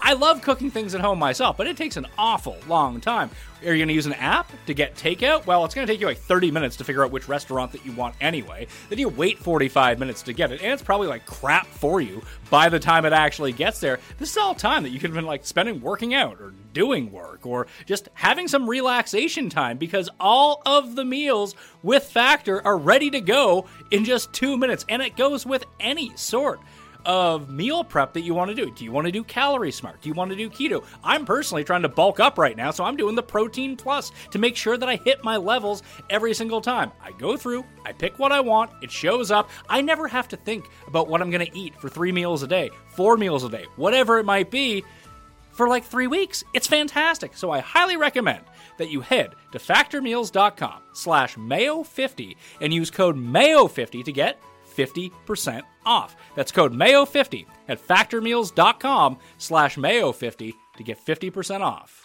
I love cooking things at home myself, but it takes an awful long time. Are you going to use an app to get takeout? Well, it's going to take you like 30 minutes to figure out which restaurant that you want anyway. Then you wait 45 minutes to get it, and it's probably like crap for you by the time it actually gets there. This is all time that you could have been like spending working out or doing work or just having some relaxation time because all of the meals with Factor are ready to go in just two minutes, and it goes with any sort of meal prep that you want to do. Do you want to do calorie smart? Do you want to do keto? I'm personally trying to bulk up right now, so I'm doing the protein plus to make sure that I hit my levels every single time. I go through, I pick what I want, it shows up. I never have to think about what I'm going to eat for three meals a day, four meals a day, whatever it might be. For like three weeks. It's fantastic. So I highly recommend that you head to factormeals.com slash mayo50 and use code mayo50 to get 50% off. That's code MAYO50 at factormeals.com slash MAYO50 to get 50% off.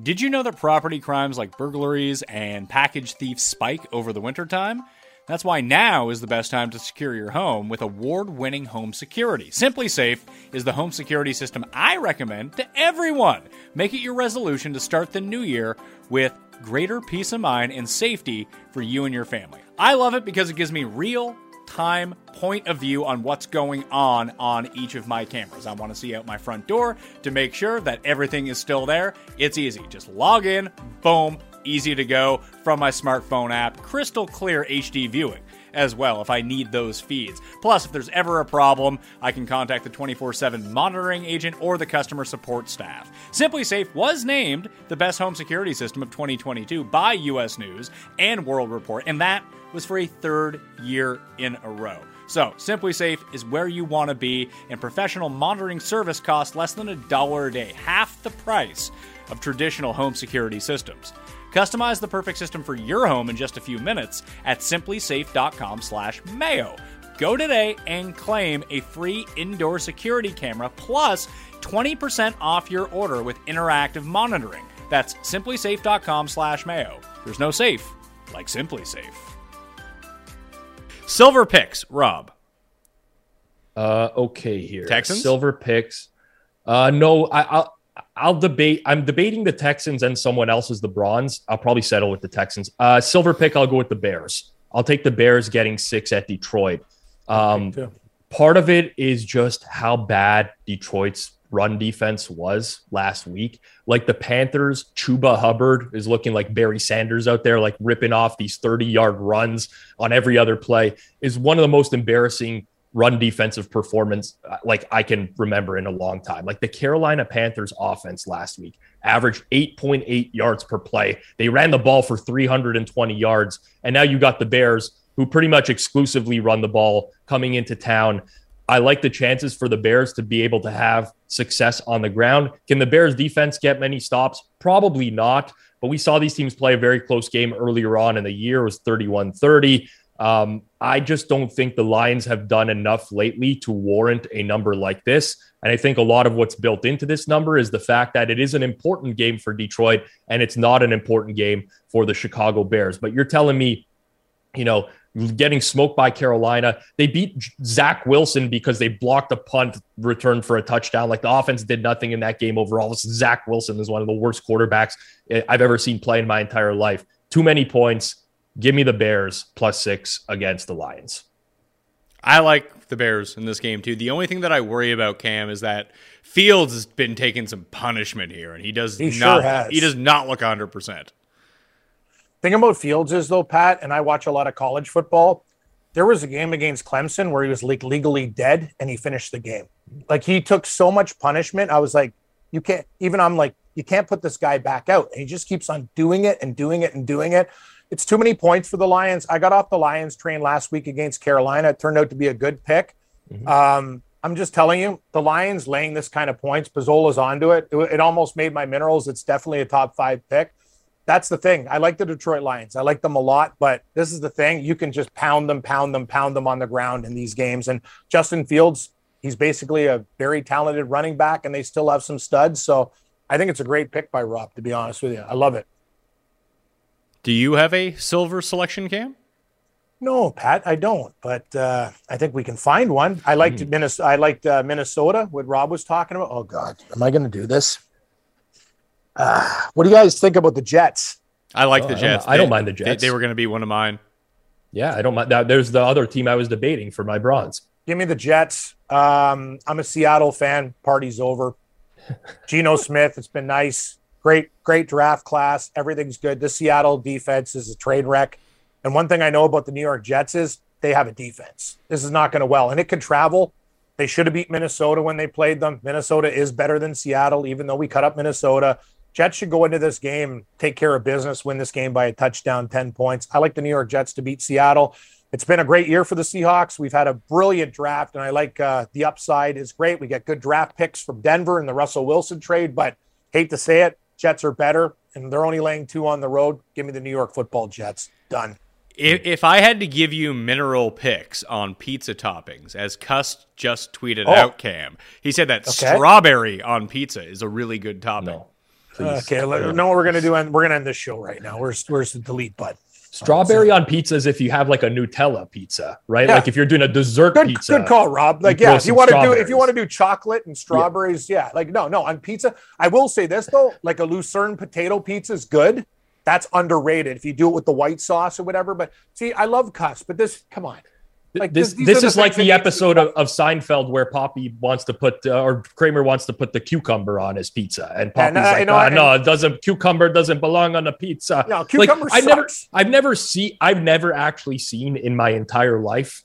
Did you know that property crimes like burglaries and package thieves spike over the wintertime? That's why now is the best time to secure your home with award winning home security. SimpliSafe is the home security system I recommend to everyone. Make it your resolution to start the new year with greater peace of mind and safety for you and your family. I love it because it gives me real time point of view on what's going on on each of my cameras. I want to see out my front door to make sure that everything is still there. It's easy. Just log in, boom, easy to go from my smartphone app, crystal clear HD viewing as well if I need those feeds. Plus, if there's ever a problem, I can contact the 24 7 monitoring agent or the customer support staff. SimpliSafe was named the best home security system of 2022 by US News and World Report, and that was for a third year in a row. So, SimpliSafe is where you want to be, and professional monitoring service costs less than a dollar a day, half the price of traditional home security systems. Customize the perfect system for your home in just a few minutes at simplisafe.com/mayo. Go today and claim a free indoor security camera plus 20% off your order with interactive monitoring. That's simplisafe.com/mayo. There's no safe like SimpliSafe. Silver picks, Rob. Uh, okay, here Texans? silver picks. Uh, no, I, I'll I'll debate. I'm debating the Texans and someone else's the Bronze. I'll probably settle with the Texans. Uh, silver pick. I'll go with the Bears. I'll take the Bears getting six at Detroit. Um, part of it is just how bad Detroit's run defense was last week. Like the Panthers, Chuba Hubbard is looking like Barry Sanders out there, like ripping off these 30 yard runs on every other play, is one of the most embarrassing run defensive performance uh, like I can remember in a long time. Like the Carolina Panthers offense last week averaged 8.8 yards per play. They ran the ball for 320 yards. And now you got the Bears who pretty much exclusively run the ball coming into town. I like the chances for the Bears to be able to have success on the ground. Can the Bears defense get many stops? Probably not. But we saw these teams play a very close game earlier on in the year. It was 31 30. Um, I just don't think the Lions have done enough lately to warrant a number like this. And I think a lot of what's built into this number is the fact that it is an important game for Detroit and it's not an important game for the Chicago Bears. But you're telling me, you know, getting smoked by Carolina. They beat Zach Wilson because they blocked a punt return for a touchdown. Like the offense did nothing in that game overall. Zach Wilson is one of the worst quarterbacks eh, I've ever seen play in my entire life. Too many points. Give me the Bears plus six against the Lions. I like the Bears in this game too. The only thing that I worry about Cam is that Fields has been taking some punishment here, and he does He sure not. has. He does not look hundred percent. Thing about Fields is though, Pat, and I watch a lot of college football. there was a game against Clemson where he was like legally dead and he finished the game. Like he took so much punishment. I was like, you can't even I'm like, you can't put this guy back out. And he just keeps on doing it and doing it and doing it. It's too many points for the Lions. I got off the Lions train last week against Carolina. It turned out to be a good pick. Um, I'm just telling you, the Lions laying this kind of points, Pizzola's onto it. it. It almost made my minerals. It's definitely a top five pick. That's the thing. I like the Detroit Lions. I like them a lot, but this is the thing. You can just pound them, pound them, pound them on the ground in these games. And Justin Fields, he's basically a very talented running back, and they still have some studs. So I think it's a great pick by Rob, to be honest with you. I love it. Do you have a silver selection cam? No, Pat, I don't. But uh, I think we can find one. I liked Minnesota. I liked uh, Minnesota. What Rob was talking about. Oh God, am I going to do this? Uh, what do you guys think about the Jets? I like Oh, the I don't- Jets. I don't mind the Jets. They, were going to be one of mine. Yeah, I don't mind that. There's the other team I was debating for my bronze. Give me the Jets. Um, I'm a Seattle fan. Party's over. Geno Smith. It's been nice. Great, great draft class. Everything's good. The Seattle defense is a train wreck. And one thing I know about the New York Jets is they have a defense. This is not going to well, and it can travel. They should have beat Minnesota when they played them. Minnesota is better than Seattle, even though we cut up Minnesota. Jets should go into this game, take care of business, win this game by a touchdown, 10 points. I like the New York Jets to beat Seattle. It's been a great year for the Seahawks. We've had a brilliant draft, and I like uh, the upside is great. We get good draft picks from Denver in the Russell Wilson trade, but hate to say it, Jets are better, and they're only laying two on the road. Give me the New York football Jets. Done. If, if I had to give you mineral picks on pizza toppings, as Cuss just tweeted Oh. out, Cam, he said that Okay. strawberry on pizza is a really good topping. No, please. Okay, let, know what we're gonna do, and we're gonna end this show right now. Where's where's the delete button? Strawberry on pizza is if you have like a Nutella pizza, right? Yeah. Like if you're doing a dessert Good, pizza. good call, Rob. Like, You yeah, if you want to do if you want to do chocolate and strawberries, yeah. Like, no, no, on pizza. I will say this though, like a Lucerne potato pizza is good. That's underrated if you do it with the white sauce or whatever. But see, I love cuss, but this, come on. Like, this this is like the need to be episode of, of Seinfeld where Poppy wants to put uh, or Kramer wants to put the cucumber on his pizza, and Poppy's And, uh, like, you know, "Ah, and- no, it doesn't. Cucumber doesn't belong on a pizza. No, Like, cucumber I've never, sucks. I've never seen, I've never actually seen in my entire life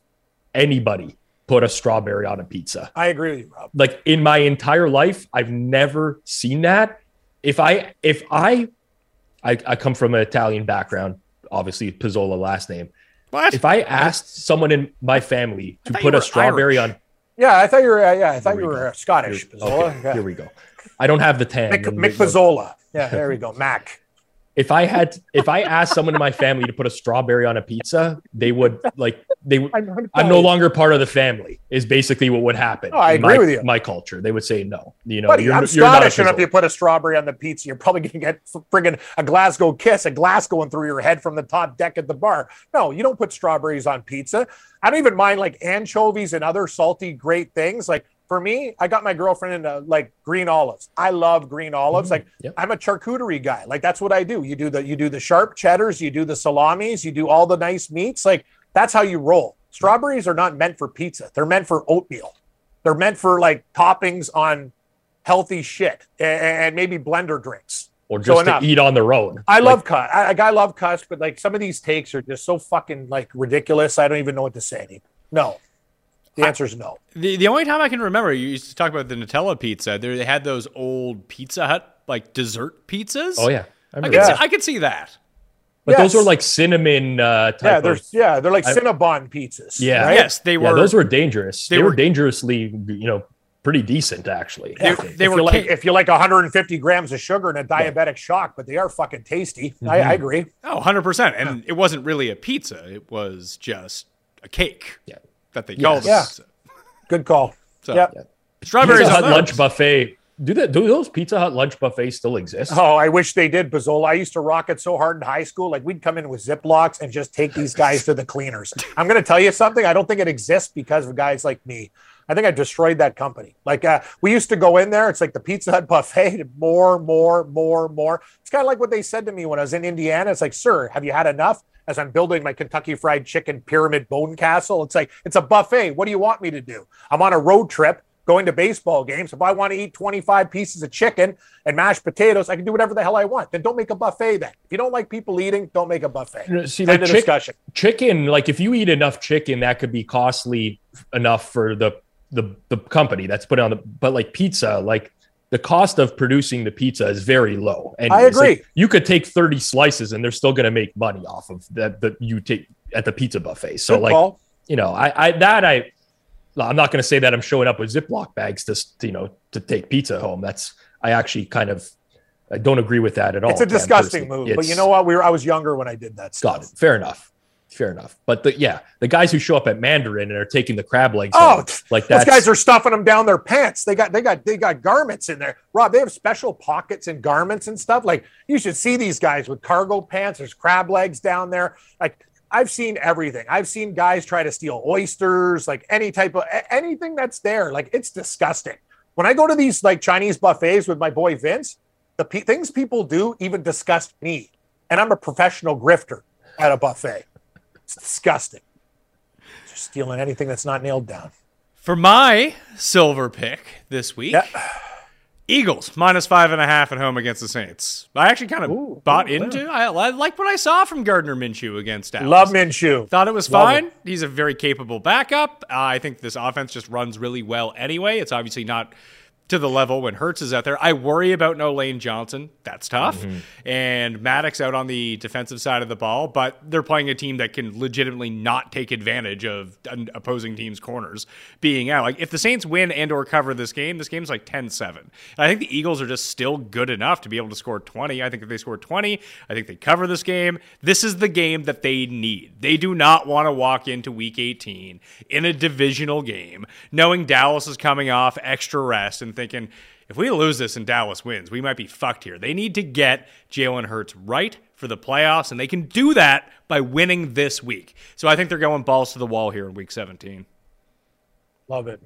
anybody put a strawberry on a pizza. I agree with you, Rob. Like in my entire life, I've never seen that. If I, if I, I, I come from an Italian background, obviously Pizzola last name. What? If I asked someone in my family to put a strawberry Irish. on, Yeah, I thought you were. Uh, yeah, I thought you were go. uh, Scottish. Here, Pizzola. okay, yeah. here we go. I don't have the tan. Mick, and Mick the- Pizzola. Yeah, there we go. Mac. If I had, if I asked someone in my family to put a strawberry on a pizza, they would like they would. I'm, I'm no longer part of the family. Is basically what would happen. Oh, I agree my, with you. My culture, they would say no. You know, Buddy, you're, I'm you're not a Scottish, and if you put a strawberry on the pizza, you're probably going to get friggin' a Glasgow kiss, a glass going through your head from the top deck at the bar. No, you don't put strawberries on pizza. I don't even mind like anchovies and other salty, great things. Like for me, I got my girlfriend into like green olives. I love green olives. Mm-hmm. Like yep. I'm a charcuterie guy. Like that's what I do. You do the you do the sharp cheddars, you do the salamis, you do all the nice meats. Like that's how you roll. Strawberries are not meant for pizza. They're meant for oatmeal. They're meant for like toppings on healthy shit and maybe blender drinks. or so just to eat on their own. I Like, love cuss. I, I love cuss, but like some of these takes are just so fucking like ridiculous. I don't even know what to say anymore. No, the answer is no. The, the only time I can remember, you used to talk about the Nutella pizza. There, they had those old Pizza Hut like dessert pizzas. Oh yeah, I I remember could, Yeah. see, I could see that. But those were like cinnamon uh, type Yeah, they're yeah, they're like I- Cinnabon pizzas. Yeah. right? Yes, they were. yeah, those were dangerous. they They, were- were, dangerously, you know, pretty decent actually. They- I they if were you like if you like 150 grams of sugar and a diabetic shock, but they are fucking tasty. I, I agree. Oh, 100%. And it wasn't really a pizza. It was just a cake Yeah. That they called Yeah. a pizza. Good call. So, yeah. Strawberries Pizza Hut lunch buffet. Do that? Do those Pizza Hut lunch buffets still exist? Oh, I wish they did, Pizzola. I used to rock it so hard in high school. Like we'd come in with Ziplocs and just take these guys to the cleaners. I'm going to tell you something. I don't think it exists because of guys like me. I think I destroyed that company. Like uh, we used to go in there. It's like the Pizza Hut buffet. More, more, more, more. It's kind of like what they said to me when I was in Indiana. It's like, sir, have you had enough? As I'm building my Kentucky Fried Chicken pyramid bone castle, it's like it's a buffet. What do you want me to do? I'm on a road trip. going to baseball games. If I want to eat 25 pieces of chicken and mashed potatoes, I can do whatever the hell I want. Then don't make a buffet then. If you don't like people eating, don't make a buffet. See, like chick- discussion. chicken, like if you eat enough chicken, that could be costly enough for the the the company that's put on the. But like pizza, like the cost of producing the pizza is very low. And I agree. you could take thirty slices, and they're still going to make money off of that that you take at the pizza buffet. So Good like call. you know, I, I that I, I'm not going to say that I'm showing up with Ziploc bags to you know to take pizza home. That's I actually kind of I don't agree with that at all. It's a disgusting move. But you know what? We were I was younger when I did that got it. Fair enough. Fair enough. But the yeah, the guys who show up at Mandarin and are taking the crab legs, Oh, home, like Those guys are stuffing them down their pants. They got they got they got garments in there. Rob, they have special pockets and garments and stuff. Like you should see these guys with cargo pants. There's crab legs down there. Like I've seen everything. I've seen guys try to steal oysters, like any type of anything that's there. Like it's disgusting. When I go to these like Chinese buffets with my boy Vince, the pe- things people do even disgust me. And I'm a professional grifter at a buffet. It's disgusting. Just stealing anything that's not nailed down. For my silver pick this week, Yeah. Eagles minus five and a half at home against the Saints. I actually kind of Ooh, bought ooh, into. I, I like what I saw from Gardner Minshew against Dallas. Love Minshew. Thought it was Love fine. He's a very capable backup. Uh, I think this offense just runs really well anyway. It's obviously not to the level when Hurts is out there. I worry about no Lane Johnson. That's tough. Mm-hmm. And Maddox out on the defensive side of the ball, but they're playing a team that can legitimately not take advantage of opposing team's corners being out. Like if the Saints win and or cover this game, this game's like 10-7. And I think the Eagles are just still good enough to be able to score 20. I think if they score 20, I think they cover this game. This is the game that they need. They do not want to walk into week 18 in a divisional game knowing Dallas is coming off extra rest and thinking if we lose this and Dallas wins, we might be fucked here. They need to get Jalen Hurts right for the playoffs, and they can do that by winning this week. So I think they're going balls to the wall here in week 17. Love it.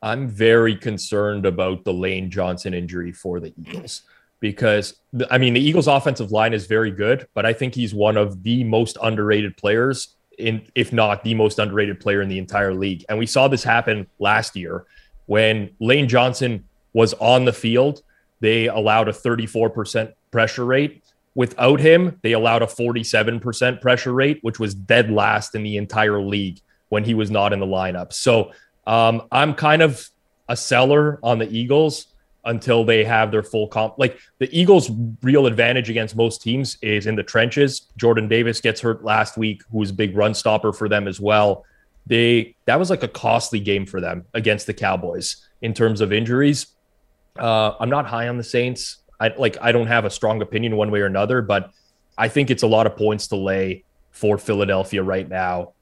I'm very concerned about the Lane Johnson injury for the Eagles because I mean the Eagles offensive line is very good, but I think he's one of the most underrated players in if not the most underrated player in the entire league. And we saw this happen last year when Lane Johnson was on the field, they allowed a 34% pressure rate. Without him, they allowed a 47% pressure rate, which was dead last in the entire league when he was not in the lineup. So um, I'm kind of a seller on the Eagles until they have their full comp. Like the Eagles' real advantage against most teams is in the trenches. Jordan Davis gets hurt last week, who was a big run stopper for them as well. They that was like a costly game for them against the Cowboys in terms of injuries. Uh, I'm not high on the Saints. I like I don't have a strong opinion one way or another, but I think it's a lot of points to lay for Philadelphia right now.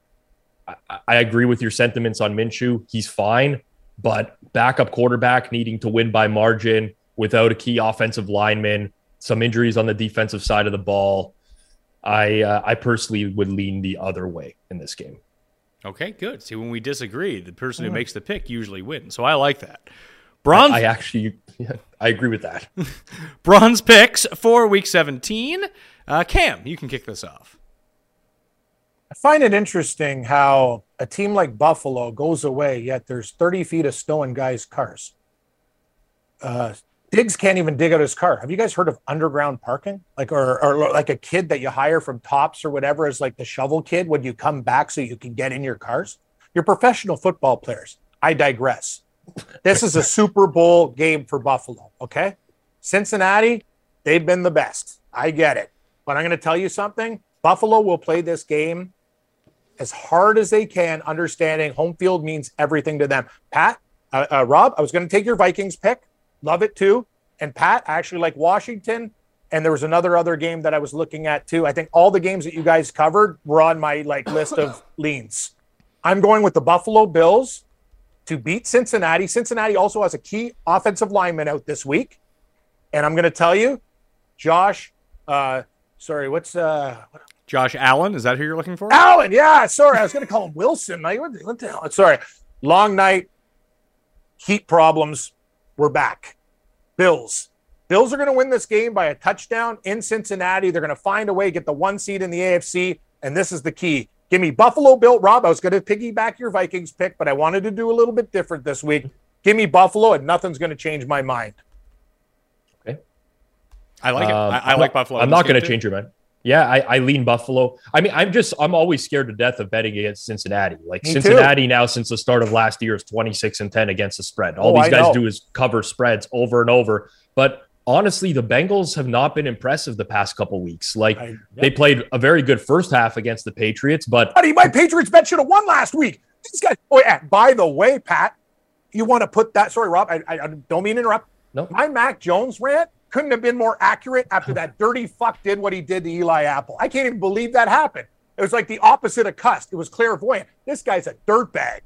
I, I agree with your sentiments on Minshew. He's fine, but backup quarterback needing to win by margin without a key offensive lineman, some injuries on the defensive side of the ball. I uh, I personally would lean the other way in this game. Okay, good. See, when we disagree, the person who makes the pick usually wins. So I like that. Bronze, I actually I agree with that. bronze picks for week 17. Uh, Cam, you can kick this off. I find it interesting how a team like Buffalo goes away, yet there's 30 feet of snow in guys' cars. Uh, Diggs can't even dig out his car. Have you guys heard of underground parking? Like, or, or like a kid that you hire from Tops or whatever is like the shovel kid when you come back so you can get in your cars? You're professional football players. I digress. This is a Super Bowl game for Buffalo. Okay. Cincinnati, they've been the best. I get it. But I'm going to tell you something Buffalo will play this game as hard as they can, understanding home field means everything to them. Pat, uh, uh, Rob, I was going to take your Vikings pick. Love it too. And Pat, I actually like Washington. And there was another other game that I was looking at too. I think all the games that you guys covered were on my like list of leans. I'm going with the Buffalo Bills to beat Cincinnati. Cincinnati also has a key offensive lineman out this week. And I'm going to tell you, Josh, uh, sorry, what's uh, Josh Allen, is that who you're looking for? Allen, yeah, sorry. I was going to call him Wilson. Like, what, what the hell? Sorry. Long night, heat problems. We're back. Bills. Bills are going to win this game by a touchdown in Cincinnati. They're going to find a way, get the one seed in the AFC. And this is the key. Give me Buffalo Bill. Rob, I was going to piggyback your Vikings pick, but I wanted to do a little bit different this week. Give me Buffalo, and nothing's going to change my mind. Okay. I like it. Um, I, I I'm like not- Buffalo. I'm not going to change your mind. Yeah, I, I lean Buffalo. I mean, I'm just I'm always scared to death of betting against Cincinnati. Like Me too. Cincinnati now since the start of last year is 26 and 10 against the spread. All Oh, these I guys know. do is cover spreads over and over. But honestly, the Bengals have not been impressive the past couple weeks. Like I- they played a very good first half against the Patriots, but Buddy, my Patriots bet should have won last week. These guys. Oh yeah. By the way, Pat, you want to put that? Sorry, Rob. I, I, I don't mean to interrupt. No. My Mac Jones rant couldn't have been more accurate after that dirty fuck did what he did to Eli Apple. I can't even believe that happened. It was like the opposite of cussed. It was clairvoyant. This guy's a dirtbag.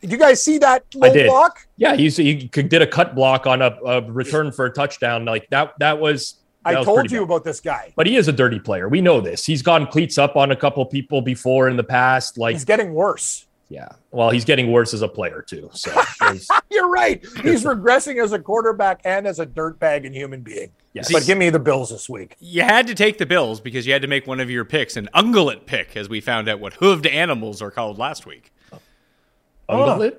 Did you guys see that I did. block? yeah, he's, he could- did a cut block on a, a return for a touchdown. Like that, that was. that I told you bad. about this guy. But he is a dirty player. We know this. He's gotten cleats up on a couple people before in the past. Like He's getting worse. Yeah. Well, he's getting worse as a player too. So You're right. He's regressing as a quarterback and as a dirtbag and human being. yes. But give me the Bills this week. You had to take the Bills because you had to make one of your picks, an ungulate pick, as we found out what hooved animals are called last week. Oh. Ungulate?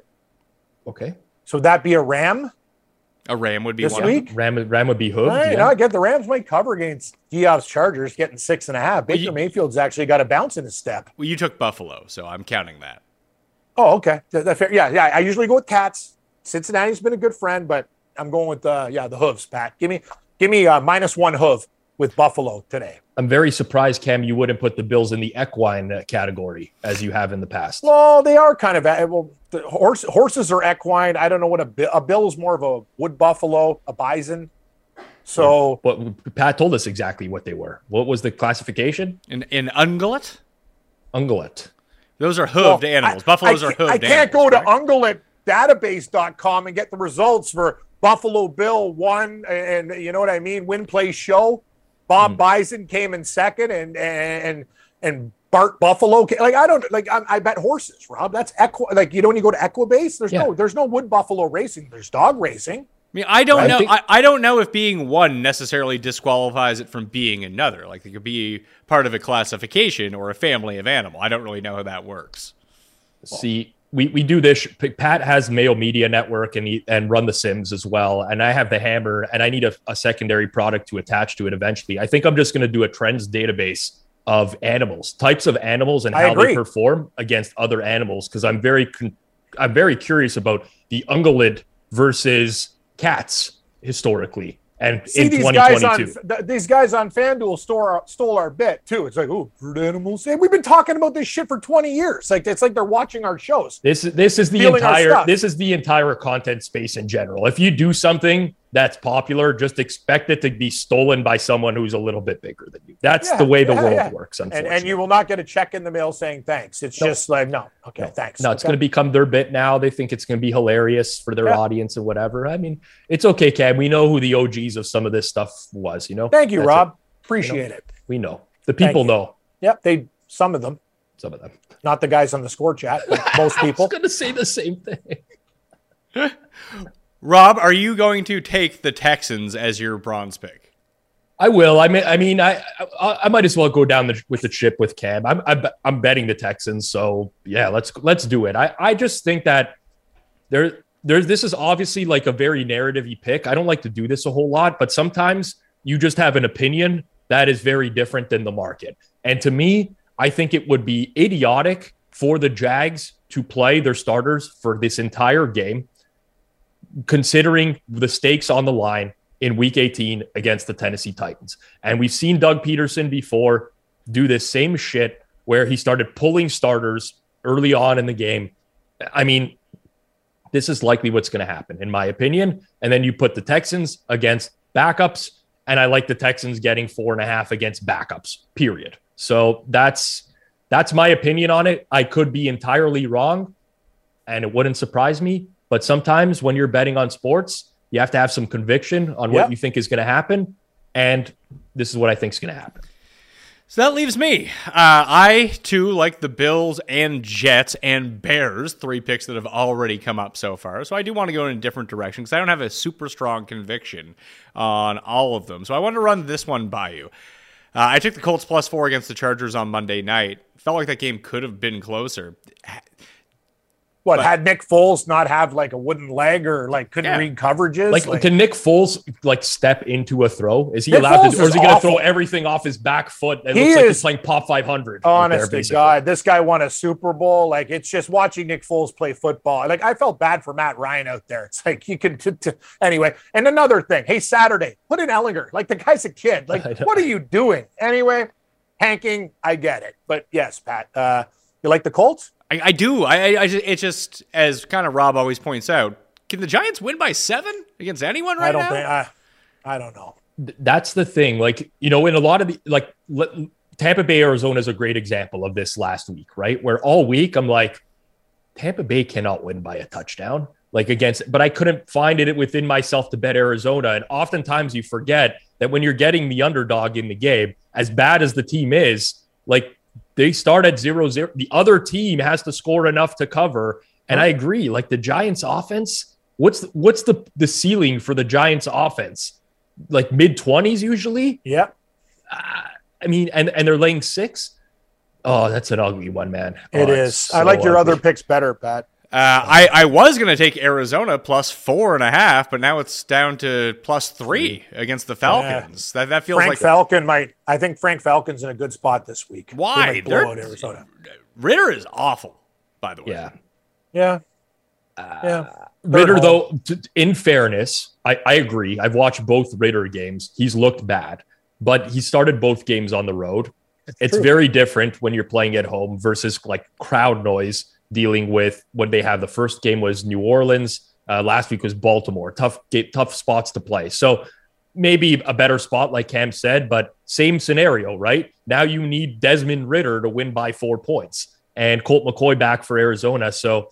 Oh. Okay. So that be a Ram A ram would be this one. week. Ram, Ram would be hooved. Right, yeah. I get the Rams might cover against Geoff's Chargers, getting six and a half. Baker you- Mayfield's actually got a bounce in his step. Well, you took Buffalo, so I'm counting that. Oh, okay. That, that fair. Yeah, yeah. I usually go with cats. Cincinnati's been a good friend, but I'm going with uh, yeah the hooves. Pat, give me give me uh, minus one hoof with Buffalo today. I'm very surprised, Cam, you wouldn't put the Bills in the equine uh, category as you have in the past. Well, they are kind of uh, well. The horse, horses are equine. I don't know what a bill, a bill is more of a wood buffalo, a bison. So But Pat told us exactly what they were. What was the classification? An, an ungulate? Ungulate. Those are hooved Well, animals. I- Buffaloes I are hooved I can't go animals, to ungulatedatabase.com and get the results for Buffalo Bill one and you know what I mean, win play show. Bob Hmm. Bison came in second and and and Bart Buffalo ca- like I don't like I, I bet horses, Rob. That's equi like you know when you go to Equibase, there's Yeah. no there's no wood buffalo racing. There's dog racing. I mean, I don't I know. think- I, I don't know if being one necessarily disqualifies it from being another. Like it could be part of a classification or a family of animal. I don't really know how that works. See, we, we do this. Pat has Mayo Media Network and he, and run the Sims as well, and I have the Hammer, and I need a, a secondary product to attach to it eventually. I think I'm just going to do a trends database of animals, types of animals, and how they perform against other animals because I'm very con- I'm very curious about the ungulate versus cats historically and See in these guys 2022. on th- these guys on FanDuel store stole our bet too. It's like, oh, fruit animals. Hey, we've been talking about this shit for 20 years. Like it's like they're watching our shows. This is this is the entire this is the entire content space in general. If you do something that's popular, just expect it to be stolen by someone who's a little bit bigger than you. That's Yeah, the way the yeah, world yeah. works. And, Unfortunately, and you will not get a check in the mail saying thanks. It's No. just like, no, okay, no, thanks. No, it's Okay. going to become their bit now. They think it's going to be hilarious for their Yeah. audience and whatever. I mean, it's okay, Cam. We know who the OGs of some of this stuff was. You know. Thank you, That's Rob. it. Appreciate it. We know the people know Yep, they some of them, some of them. not the guys on the score chat, but most I people. was going to say the same thing. Rob, are you going to take the Texans as your bronze pick? I will. I mean, I mean, I I, I might as well go down the, with the chip with Cam. I'm, I'm I'm betting the Texans, so yeah, let's let's do it. I I just think that there there's this is obviously like a very narrative pick. I don't like to do this a whole lot, but sometimes you just have an opinion that is very different than the market. And to me, I think it would be idiotic for the Jags to play their starters for this entire game, considering the stakes on the line in week 18 against the Tennessee Titans. And we've seen Doug Pederson before do this same shit where he started pulling starters early on in the game. I mean, this is likely what's going to happen, in my opinion. And then you put the Texans against backups, and I like the Texans getting four and a half against backups, period. So that's that's my opinion on it. I could be entirely wrong, and it wouldn't surprise me. But sometimes when you're betting on sports, you have to have some conviction on Yep. what you think is going to happen. And this is what I think is going to happen. So that leaves me. Uh, I too like the Bills and Jets and Bears, three picks that have already come up so far. So I do want to go in a different direction because I don't have a super strong conviction on all of them. So I want to run this one by you. Uh, I took the Colts plus four against the Chargers on Monday night. Felt like that game could have been closer. What But- had Nick Foles not have like a wooden leg or like couldn't Yeah. read coverages? Like, can Nick Foles like step into a throw? Is he Nick allowed Foles to, or is is he going to throw everything off his back foot? It He looks like is- he's playing pop 500. out Honest there, to. God, this guy won a Super Bowl. Like it's just watching Nick Foles play football. Like I felt bad for Matt Ryan out there. It's like you can t- t- anyway. And another thing, hey Saturday, put in Ehlinger. Like the guy's a kid. Like what are you doing? Anyway, hanking, I get it. But yes, Pat, uh, you like the Colts? I, I do. I, I, I just, it just, as kind of Rob always points out, can the Giants win by seven against anyone right I don't now? think. I, I don't know. That's the thing. Like, you know, in a lot of the, like, let, Tampa Bay, Arizona is a great example of this last week, right? Where all week I'm like, Tampa Bay cannot win by a touchdown, like against, but I couldn't find it within myself to bet Arizona. And oftentimes you forget that when you're getting the underdog in the game, as bad as the team is, like they start at zero zero. The other team has to score enough to cover. And I agree, like the Giants offense, what's what's the the ceiling for the Giants offense? Like mid 20s usually? Yeah. Uh, I mean, and and they're laying six. Oh, that's an ugly one, man. Oh, is. it's I like your ugly. other picks better, Pat. Uh, I, I was going to take Arizona plus four and a half, but now it's down to plus three against the Falcons. That that feels Frank like Falcon might. I think Frank Falcon's in a good spot this week. They Why? might blow They're- out Arizona. Ridder is awful. By the way, Yeah. Yeah. yeah. Ridder, though, t- in fairness, I, I agree. I've watched both Ridder games. He's looked bad, but he started both games on the road. It's true. very different when you're playing at home versus like crowd noise dealing with what they have the first game was New Orleans. Uh, last week was Baltimore. Tough, tough spots to play. So maybe a better spot, like Cam said, but same scenario, right? Now you need Desmond Ridder to win by four points and Colt McCoy back for Arizona. So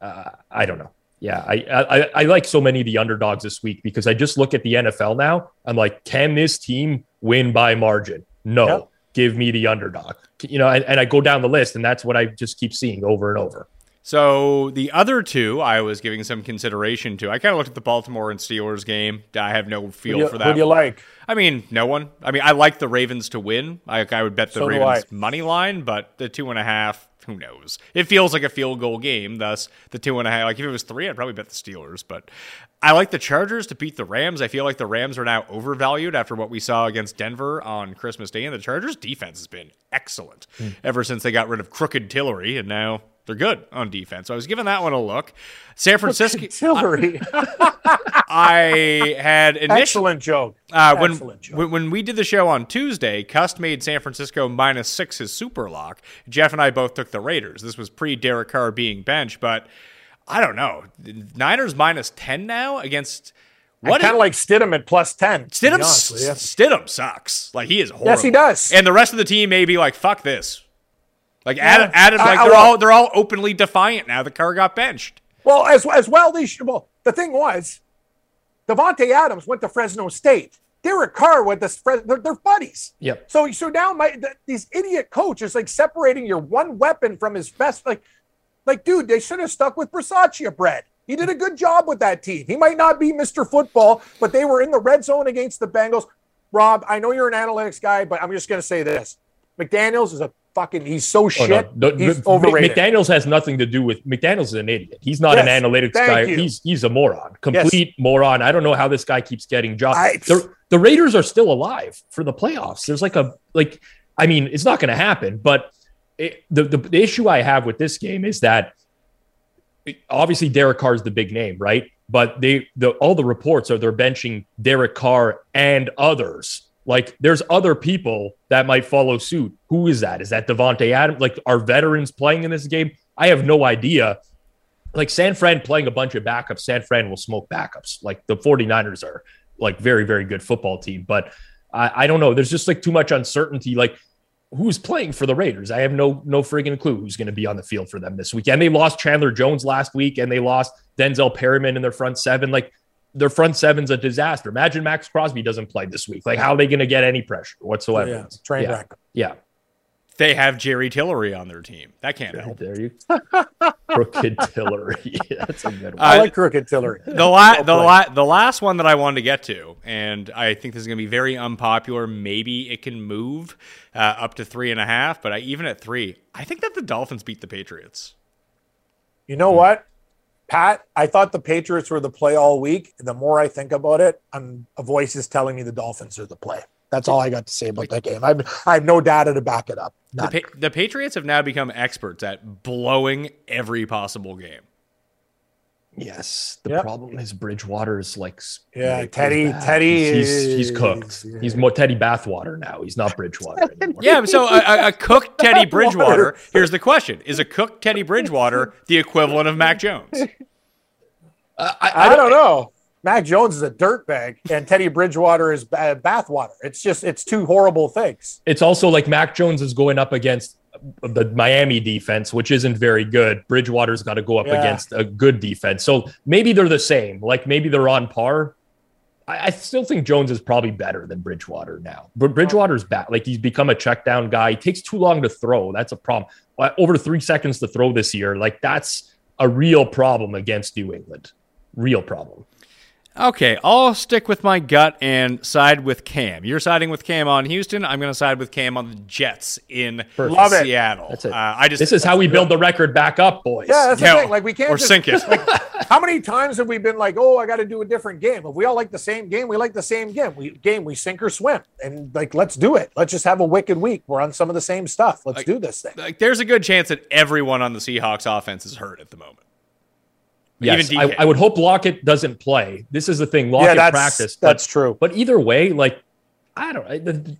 uh, I don't know. Yeah, I, I I like so many of the underdogs this week because I just look at the NFL now. I'm like, can this team win by margin? No, Yep. Give me the underdog. You know, and, and I go down the list, and that's what I just keep seeing over and over. So the other two, I was giving some consideration to. I kind of looked at the Baltimore and Steelers game. I have no feel Who do you, for who that. do you like? I mean, no one. I mean, I like the Ravens to win. I, I would bet the So Ravens money line, but the two and a half, who knows? It feels like a field goal game. Thus, the two and a half. Like if it was three, I'd probably bet the Steelers. But I like the Chargers to beat the Rams. I feel like the Rams are now overvalued after what we saw against Denver on Christmas Day, and the Chargers' defense has been excellent Hmm. ever since they got rid of Crooked Tillery, and now. They're good on defense. So I was giving that one a look. San Francisco. Hillary. I had initially Excellent joke. uh, when, Excellent joke. when when we did the show on Tuesday, Cust made San Francisco minus six his super lock. Jeff and I both took the Raiders. This was pre Derek Carr being benched, but I don't know. Niners minus ten now against what? kind of like Stidham at plus 10. Stidham, honest with. Stidham sucks. Like he is horrible. Yes, he does. And the rest of the team may be like, "Fuck this." Like Adam, Yeah. Adam, I- like I they're will- all they're all openly defiant now The car got benched. Well, as as well, they should. Well, the thing was, Davante Adams went to Fresno State. Derek Carr went to Fres- they're, they're buddies. Yep. So so now my th- these idiot coaches like separating your one weapon from his best. Like, like dude, they should have stuck with Bisaccia bread. He did a good job with that team. He might not be Mr. Football, but they were in the red zone against the Bengals. Rob, I know you're an analytics guy, but I'm just gonna say this: McDaniel's is a fucking. He's so Oh, shit. no. No, he's overrated. McDaniels has nothing to do with McDaniels is an idiot. He's not an analytics guy. you. He's he's a moron, complete moron. I don't know how this guy keeps getting jobs. I- the, the Raiders are still alive for the playoffs. There's like a like, I mean, it's not going to happen. But it, the, the the issue I have with this game is that obviously Derek Carr is the big name, right? But they the all the reports are they're benching Derek Carr and others. Like there's other people that might follow suit. Who is that? Is that Davante Adams? Like are veterans playing in this game? I have no idea. Like San Fran playing a bunch of backups, San Fran will smoke backups. Like the 49ers are like very, very good football team. But I, I don't know. There's just like too much uncertainty. Like who's playing for the Raiders? I have no no friggin' clue who's going to be on the field for them this weekend. They lost Chandler Jones last week, and they lost Denzel Perryman in their front seven. Like their front seven's a disaster. Imagine Maxx Crosby doesn't play this week. Like how are they going to get any pressure whatsoever? yeah, train yeah. wreck. Yeah, They have Jerry Tillery on their team. That can't help. there you crooked Tillery. That's a good one. I Uh, like crooked Tillery. the la- Well the played. la- the last one that I wanted to get to, and I think this is going to be very unpopular. Maybe it can move uh, up to three and a half, but I, even at three, I think that the Dolphins beat the Patriots. You know what, Pat? I thought the Patriots were the play all week. The more I think about it, I'm, a voice is telling me the Dolphins are the play. That's all I got to say about that game. I, I have no data to back it up. The, pa- the Patriots have now become experts at blowing every possible game. Yes, the Yep. problem is Bridgewater's like Yeah, like, Teddy- bad. Teddy he's, he's, he's cooked. yeah. He's more Teddy Bathwater now. He's not Bridgewater anymore. Yeah, so a, a, a cooked Teddy Bridgewater. Here's the question: Is a cooked Teddy Bridgewater the equivalent of Mac Jones? Uh, I, I don't know. Mac Jones is a dirtbag, and Teddy Bridgewater is bathwater. It's just it's two horrible things. It's also like Mac Jones is going up against the Miami defense, which isn't very good. Bridgewater's got to go up Yeah. against a good defense. So maybe they're the same. Like maybe they're on par. I, I still think Jones is probably better than Bridgewater now. But Bridgewater's bad. Like he's become a check down guy. He takes too long to throw. That's a problem. Uh, Over three seconds to throw this year. Like that's a real problem against New England. Real problem. Okay, I'll stick with my gut and side with Cam. You're siding with Cam on Houston. I'm going to side with Cam on the Jets in Love it. Seattle. That's it. Uh, I just This is how we build the record back up, boys. Yeah, that's Yeah, the thing. Like we can't or just, sink it. Like, how many times have we been like, "Oh, I got to do a different game"? If we all like the same game, we like the same game. We game, we sink or swim, and like, let's do it. Let's just have a wicked week. We're on some of the same stuff. Let's do this thing. like there's a good chance that everyone on the Seahawks offense is hurt at the moment. Yes, Even I, DK. I would hope Lockett doesn't play. This is the thing. Lockett yeah, that's practice. but- that's true. But either way, like I don't know. The,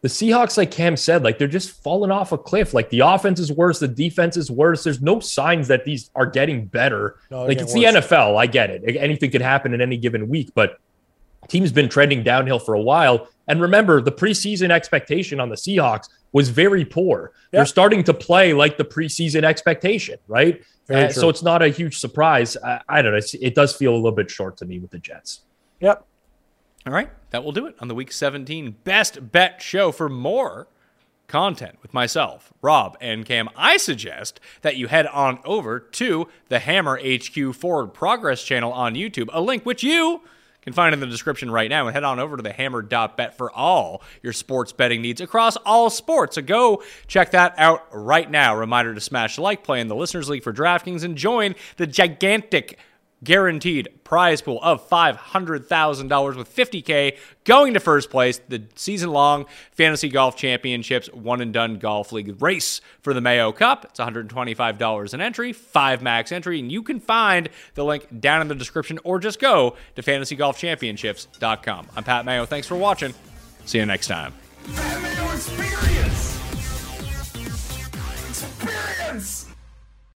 the Seahawks, like Cam said, like they're just falling off a cliff. Like the offense is worse, the defense is worse. There's no signs that these are getting better. No, like getting it's the. NFL. I get it. Anything could happen in any given week, but team's been trending downhill for a while. And remember, the preseason expectation on the Seahawks was very poor. Yeah. They're starting to play like the preseason expectation, right? Very And true. so it's not a huge surprise. I, I don't know. It's, it does feel a little bit short to me with the Jets. Yep. All right, that will do it on the Week 17 Best Bet Show. For more content with myself, Rob, and Cam, I suggest that you head on over to the Hammer HQ Forward Progress channel on YouTube, a link which you can find in the description right now, and head on over to the hammer.bet for all your sports betting needs across all sports. So go check that out right now. Reminder to smash like, play in the Listeners League for DraftKings, and join the gigantic guaranteed prize pool of $500,000 with 50K going to first place, the season long Fantasy Golf Championships one and done golf league race for the Mayo Cup. It's $125 an entry, five max entry, and you can find the link down in the description or just go to fantasygolfchampionships.com. I'm Pat Mayo. Thanks for watching. See you next time. Experience. Experience.